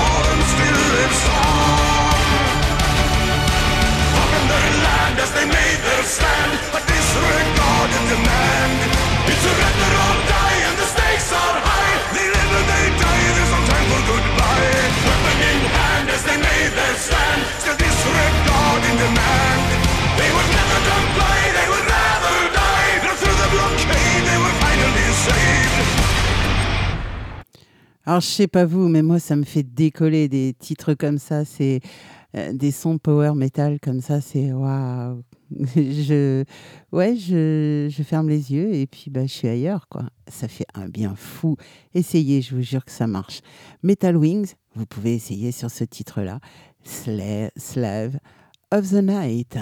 A: Alors, je sais pas vous, mais moi, ça me fait décoller des titres comme ça. C'est euh, des sons power metal comme ça. C'est waouh. Je, ouais, je, je ferme les yeux et puis bah, je suis ailleurs, quoi. Ça fait un bien fou. Essayez, je vous jure que ça marche. Metal Wings, vous pouvez essayer sur ce titre-là. Sla- Slave of the Night.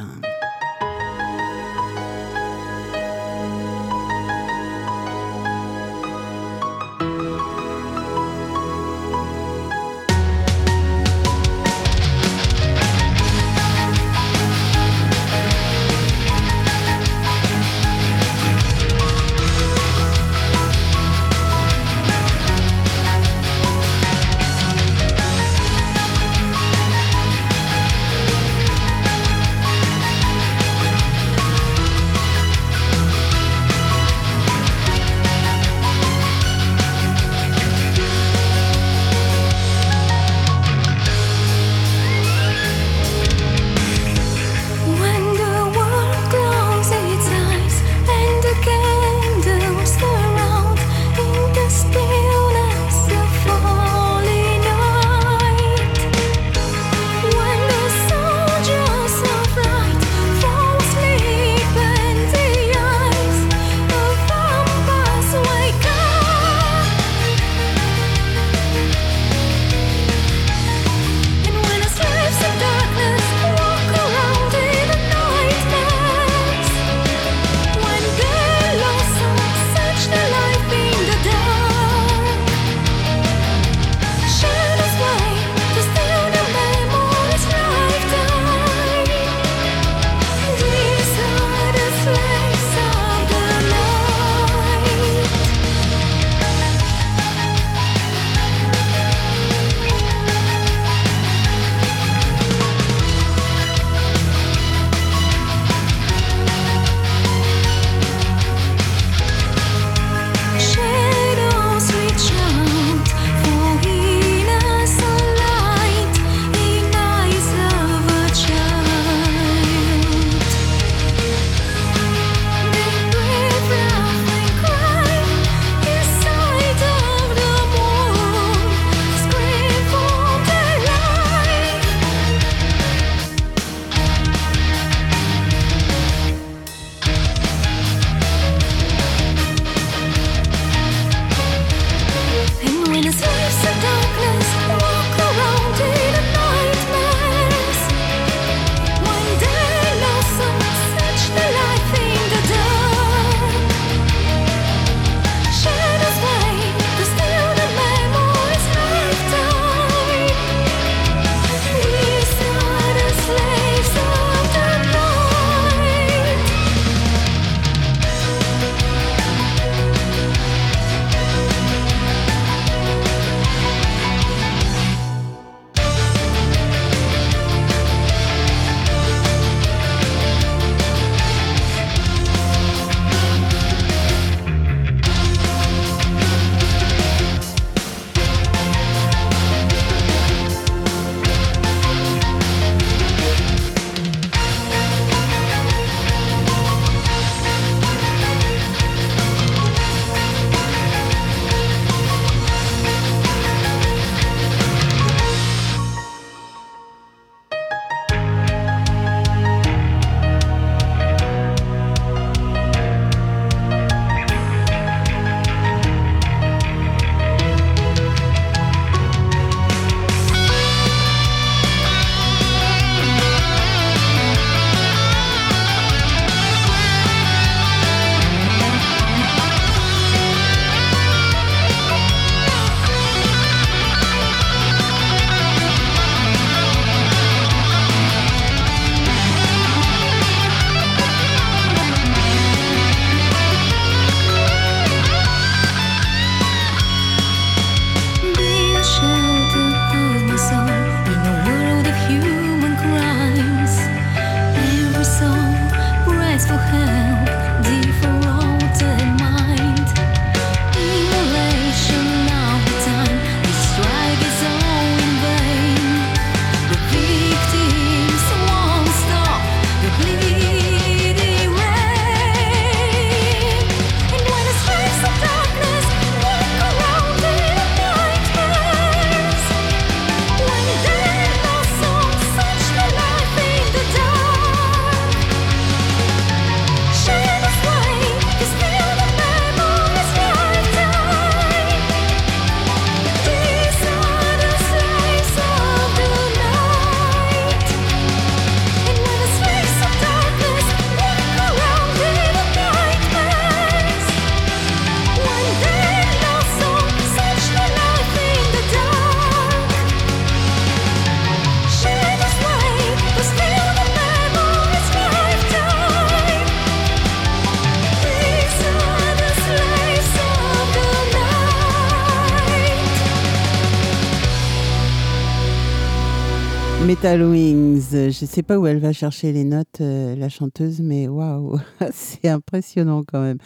E: Metal Wings, je sais pas où elle va chercher les notes, euh, la chanteuse, mais waouh, c'est impressionnant quand même.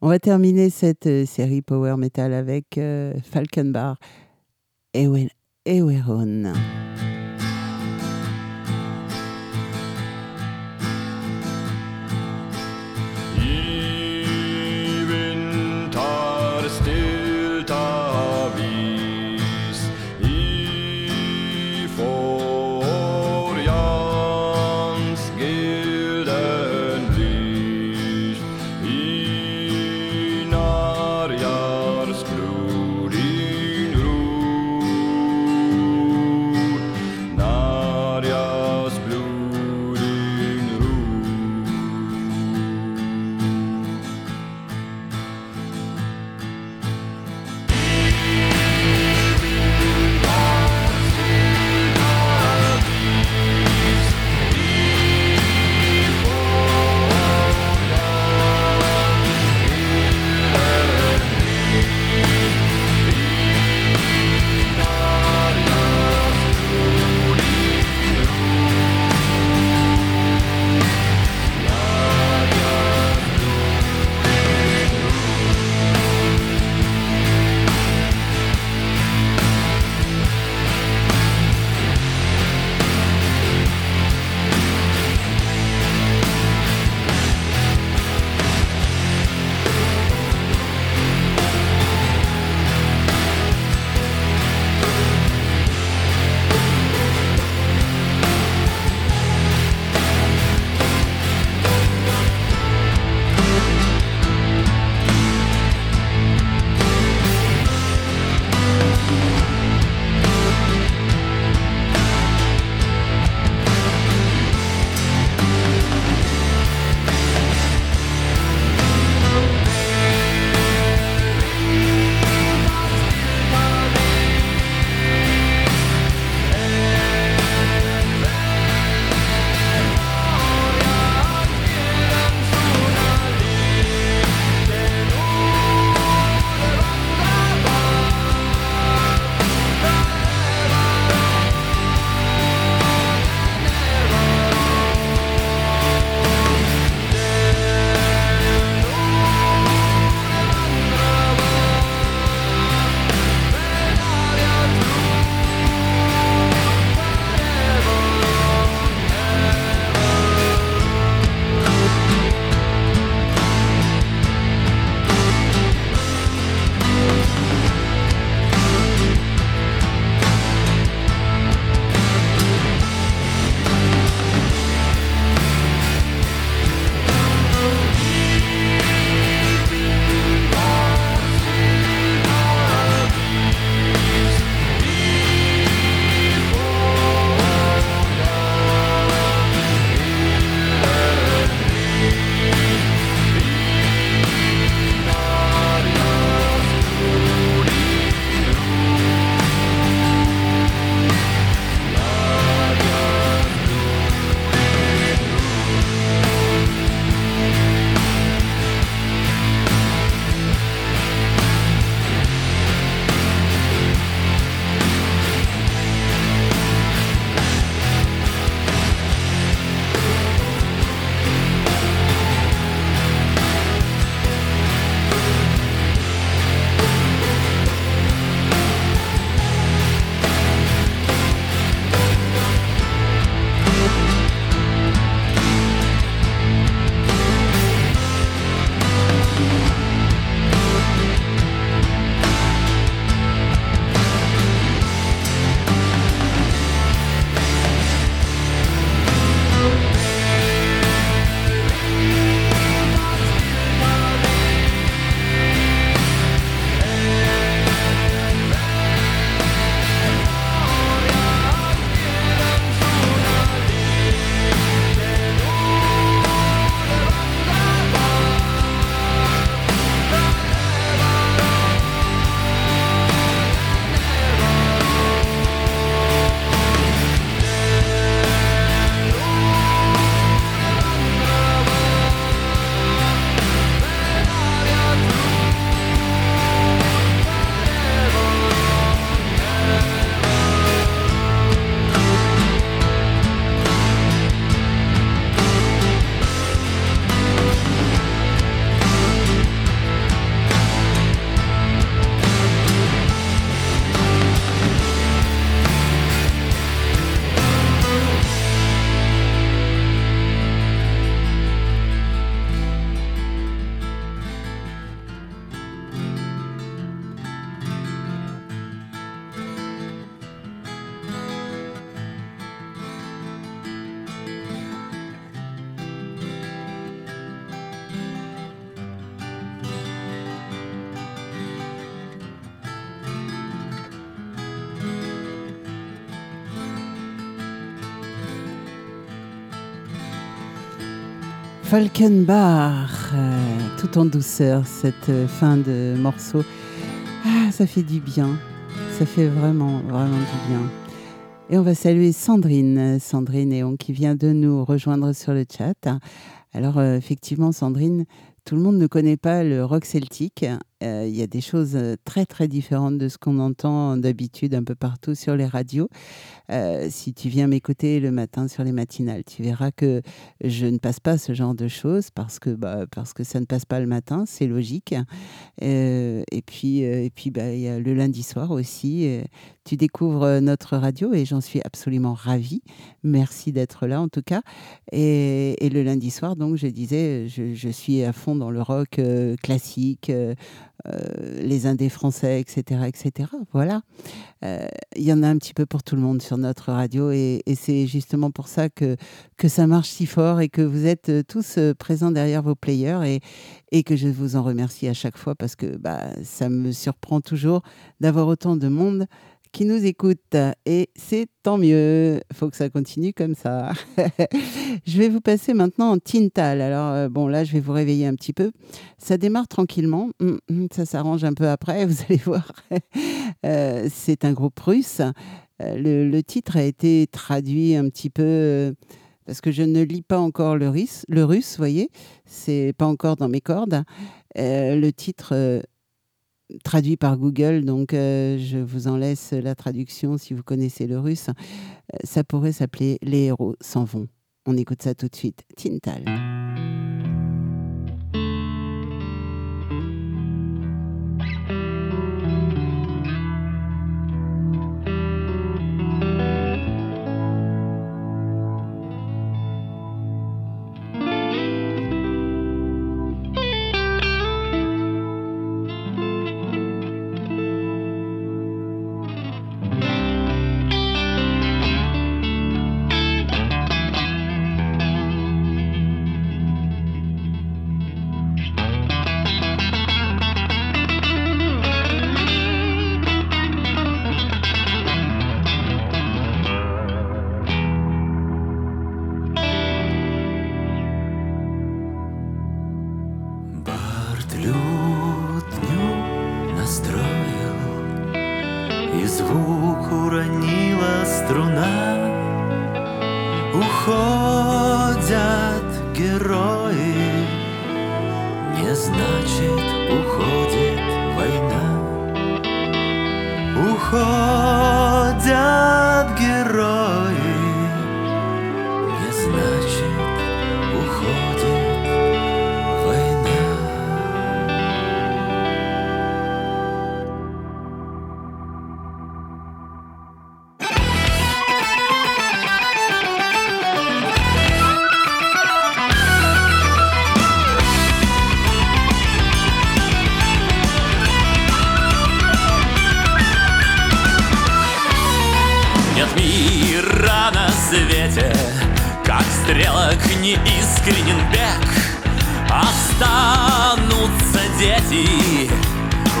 E: On va terminer cette euh, série Power Metal avec euh, Falkenbar Ewen- Eweron.
A: Falkenbach, euh, tout en douceur, cette euh, fin de morceau. Ah, ça fait du bien. Ça fait vraiment, vraiment du bien. Et on va saluer Sandrine, Sandrine Néon, qui vient de nous rejoindre sur le chat. Alors, euh, effectivement, Sandrine, tout le monde ne connaît pas le rock celtique. Euh, Il y a des choses euh, très, très différentes de ce qu'on entend d'habitude un peu partout sur les radios. Euh, si tu viens m'écouter le matin sur les matinales, tu verras que je ne passe pas ce genre de choses parce que, bah, parce que ça ne passe pas le matin, c'est logique. Et puis, et puis bah, il y a le lundi soir aussi. Euh, tu découvres euh, notre radio et j'en suis absolument ravie. Merci d'être là en tout cas. Et, le lundi soir, donc, je disais, je, je suis à fond dans le rock euh, classique, euh, euh, les indés français, etc. etc. Voilà. Euh, Il y en a un petit peu pour tout le monde sur notre radio et, c'est justement pour ça que, que ça marche si fort et que vous êtes euh, tous euh, présents derrière vos players et, et que je vous en remercie à chaque fois parce que bah, ça me surprend toujours d'avoir autant de monde qui nous écoute et c'est tant mieux. Faut que ça continue comme ça. je vais vous passer maintenant en Tintal. Alors euh, bon là, je vais vous réveiller un petit peu. Ça démarre tranquillement. Hum, hum, Ça s'arrange un peu après, vous allez voir. Euh, c'est un groupe russe. Euh, le, titre a été traduit un petit peu. parce que je ne lis pas encore le russe, le russe, voyez, c'est pas encore dans mes cordes. Le titre traduit par Google, donc euh, je vous en laisse la traduction si vous connaissez le russe. Euh, ça pourrait s'appeler Les héros s'en vont. On écoute ça tout de suite. Tintal.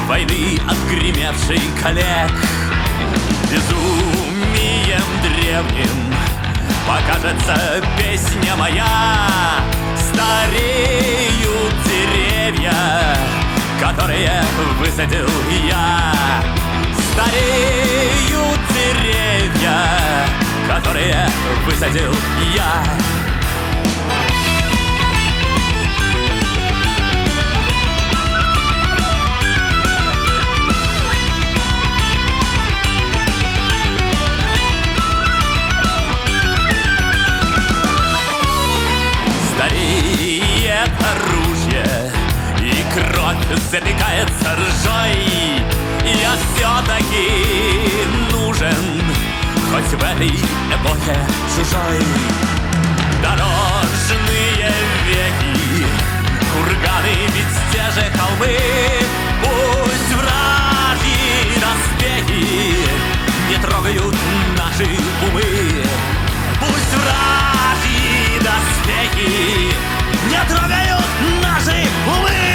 T: Войны отгремевшей коллег. Безумием древним покажется песня моя. Стареют деревья, которые высадил я. Стареют деревья, которые высадил я. Стареет оружие И кровь запекается ржой. Я все-таки нужен Хоть в этой эпохе чужой. Дорожные веки Курганы ведь те же холмы. Пусть вражьи доспехи Не трогают наши умы Пусть вражьи доспехи Не трогают наши умы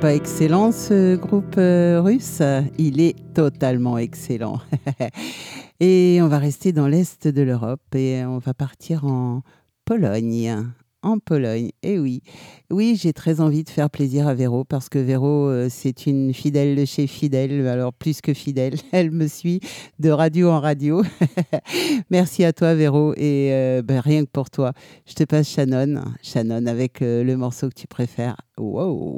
A: Pas excellent ce groupe euh, russe Il est totalement excellent. et on va rester dans l'Est de l'Europe et on va partir en Pologne. En Pologne, et oui. Oui, j'ai très envie de faire plaisir à Véro parce que Véro, euh, c'est une fidèle de chez fidèle, alors plus que fidèle. Elle me suit de radio en radio. Merci à toi, Véro. Et euh, ben, rien que pour toi, je te passe Shannon. Shannon avec le morceau que tu préfères. Wow!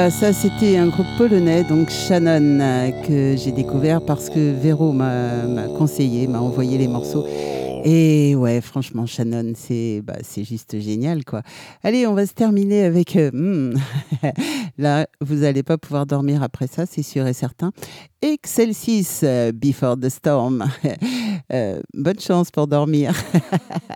A: Voilà, ça c'était un groupe polonais, donc Shannon, euh, que j'ai découvert parce que Véro m'a conseillé, m'a envoyé les morceaux. Et ouais, franchement, Shannon, c'est bah, c'est juste génial, quoi. Allez, on va se terminer avec... euh, hmm, Là, vous n'allez pas pouvoir dormir après ça, c'est sûr et certain. Excelsis, euh, Before the Storm. Euh, bonne chance pour dormir.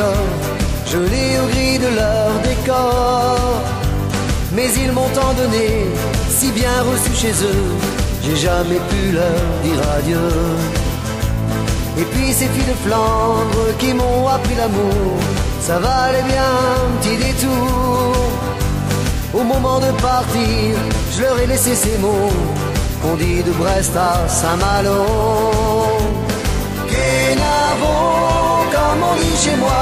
P: Nord, gelé au gris de leur décor. Mais ils m'ont tant donné, si bien reçu chez eux, j'ai jamais pu leur dire adieu. Et puis ces filles de Flandre qui m'ont appris l'amour, ça valait bien un petit détour. Au moment de partir, je leur ai laissé ces mots qu'on dit de Brest à Saint-Malo. Kenavo, comme on dit chez moi,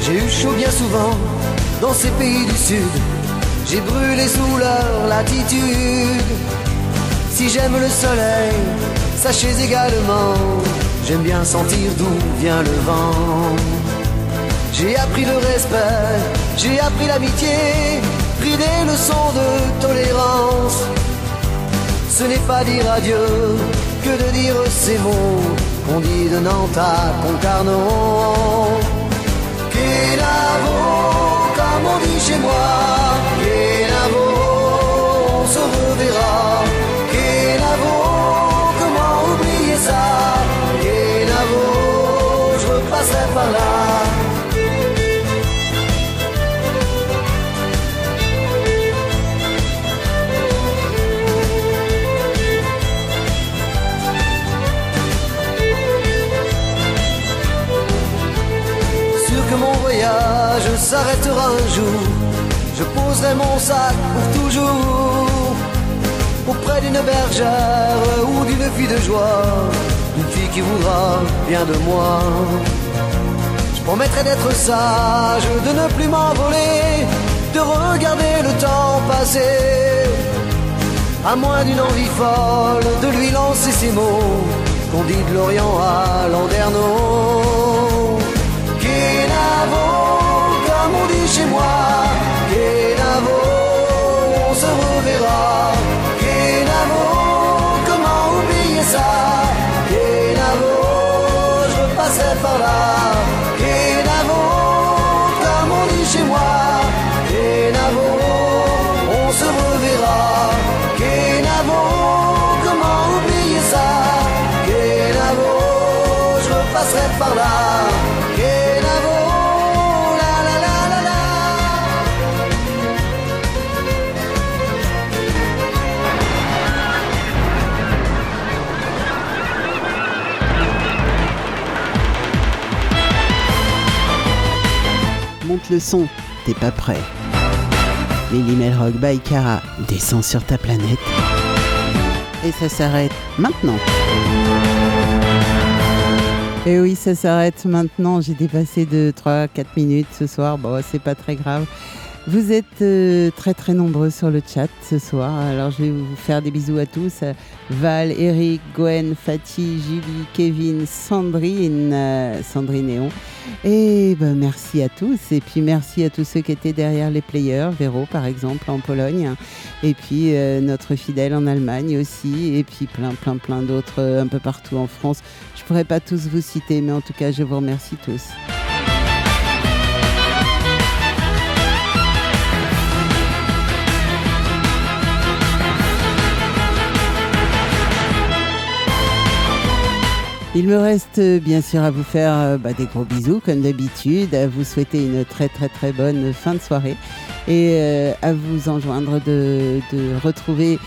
P: J'ai eu chaud bien souvent dans ces pays du sud. J'ai brûlé sous leur latitude. Si j'aime le soleil, sachez également, j'aime bien sentir d'où vient le vent. J'ai appris le respect, j'ai appris l'amitié, pris des leçons de tolérance. Ce n'est pas dire adieu que de dire ces mots qu'on dit de Nantes à Concarneau. Kenavo, comme on dit chez moi. Kenavo, on se reverra. Kenavo, comment oublier ça? Kenavo, je repasserai par là. S'arrêtera un jour. Je poserai mon sac pour toujours auprès d'une bergère ou d'une fille de joie, d'une fille qui voudra bien de moi. Je promettrai d'être sage, de ne plus m'envoler, de regarder le temps passer. À moins d'une envie folle de lui lancer ces mots qu'on dit de l'Orient à Landerneau. Chez moi. On se reverra. Kenavo, comment oublier ça? Kenavo, je repasserai par là.
A: Le son. T'es pas prêt. Lily Melrock by Cara descend sur ta planète. Et ça s'arrête maintenant. Et oui, ça s'arrête maintenant. J'ai dépassé de 3-4 minutes ce soir. Bon, c'est pas très grave. Vous êtes euh, très très nombreux sur le chat ce soir. Alors je vais vous faire des bisous à tous. Val, Eric, Gwen, Fatih, Julie, Kevin, Sandrine, euh, Sandrine Néon. Et ben, merci à tous. Et puis merci à tous ceux qui étaient derrière les players. Véro par exemple en Pologne. Et puis euh, notre fidèle en Allemagne aussi. Et puis plein plein plein d'autres euh, un peu partout en France. Je pourrais pas tous vous citer, mais en tout cas je vous remercie tous. Il me reste euh, bien sûr à vous faire euh, bah, des gros bisous comme d'habitude, à vous souhaiter une très très très bonne fin de soirée et euh, à vous enjoindre de, retrouver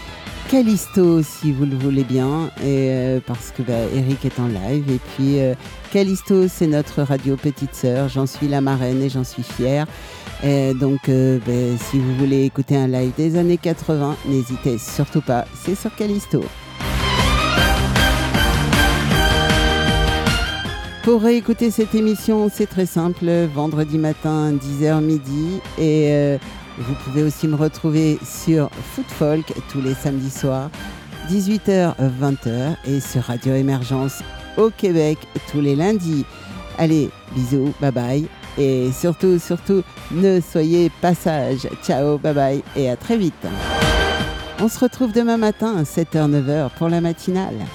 A: Callisto si vous le voulez bien et parce que bah, Eric est en live et puis euh, Callisto c'est notre radio petite sœur, j'en suis la marraine et j'en suis fière. Donc bah, si vous voulez écouter un live des années 80, n'hésitez surtout pas, c'est sur Callisto. Pour réécouter cette émission, c'est très simple, vendredi matin, 10h midi. Et euh, vous pouvez aussi me retrouver sur Foot Folk tous les samedis soirs, 18h, 20h. Et sur Radio Émergence au Québec tous les lundis. Allez, bisous, bye bye. Et surtout, surtout, ne soyez pas sages. Ciao, bye bye et à très vite. On se retrouve demain matin, 7h, 9h pour la matinale.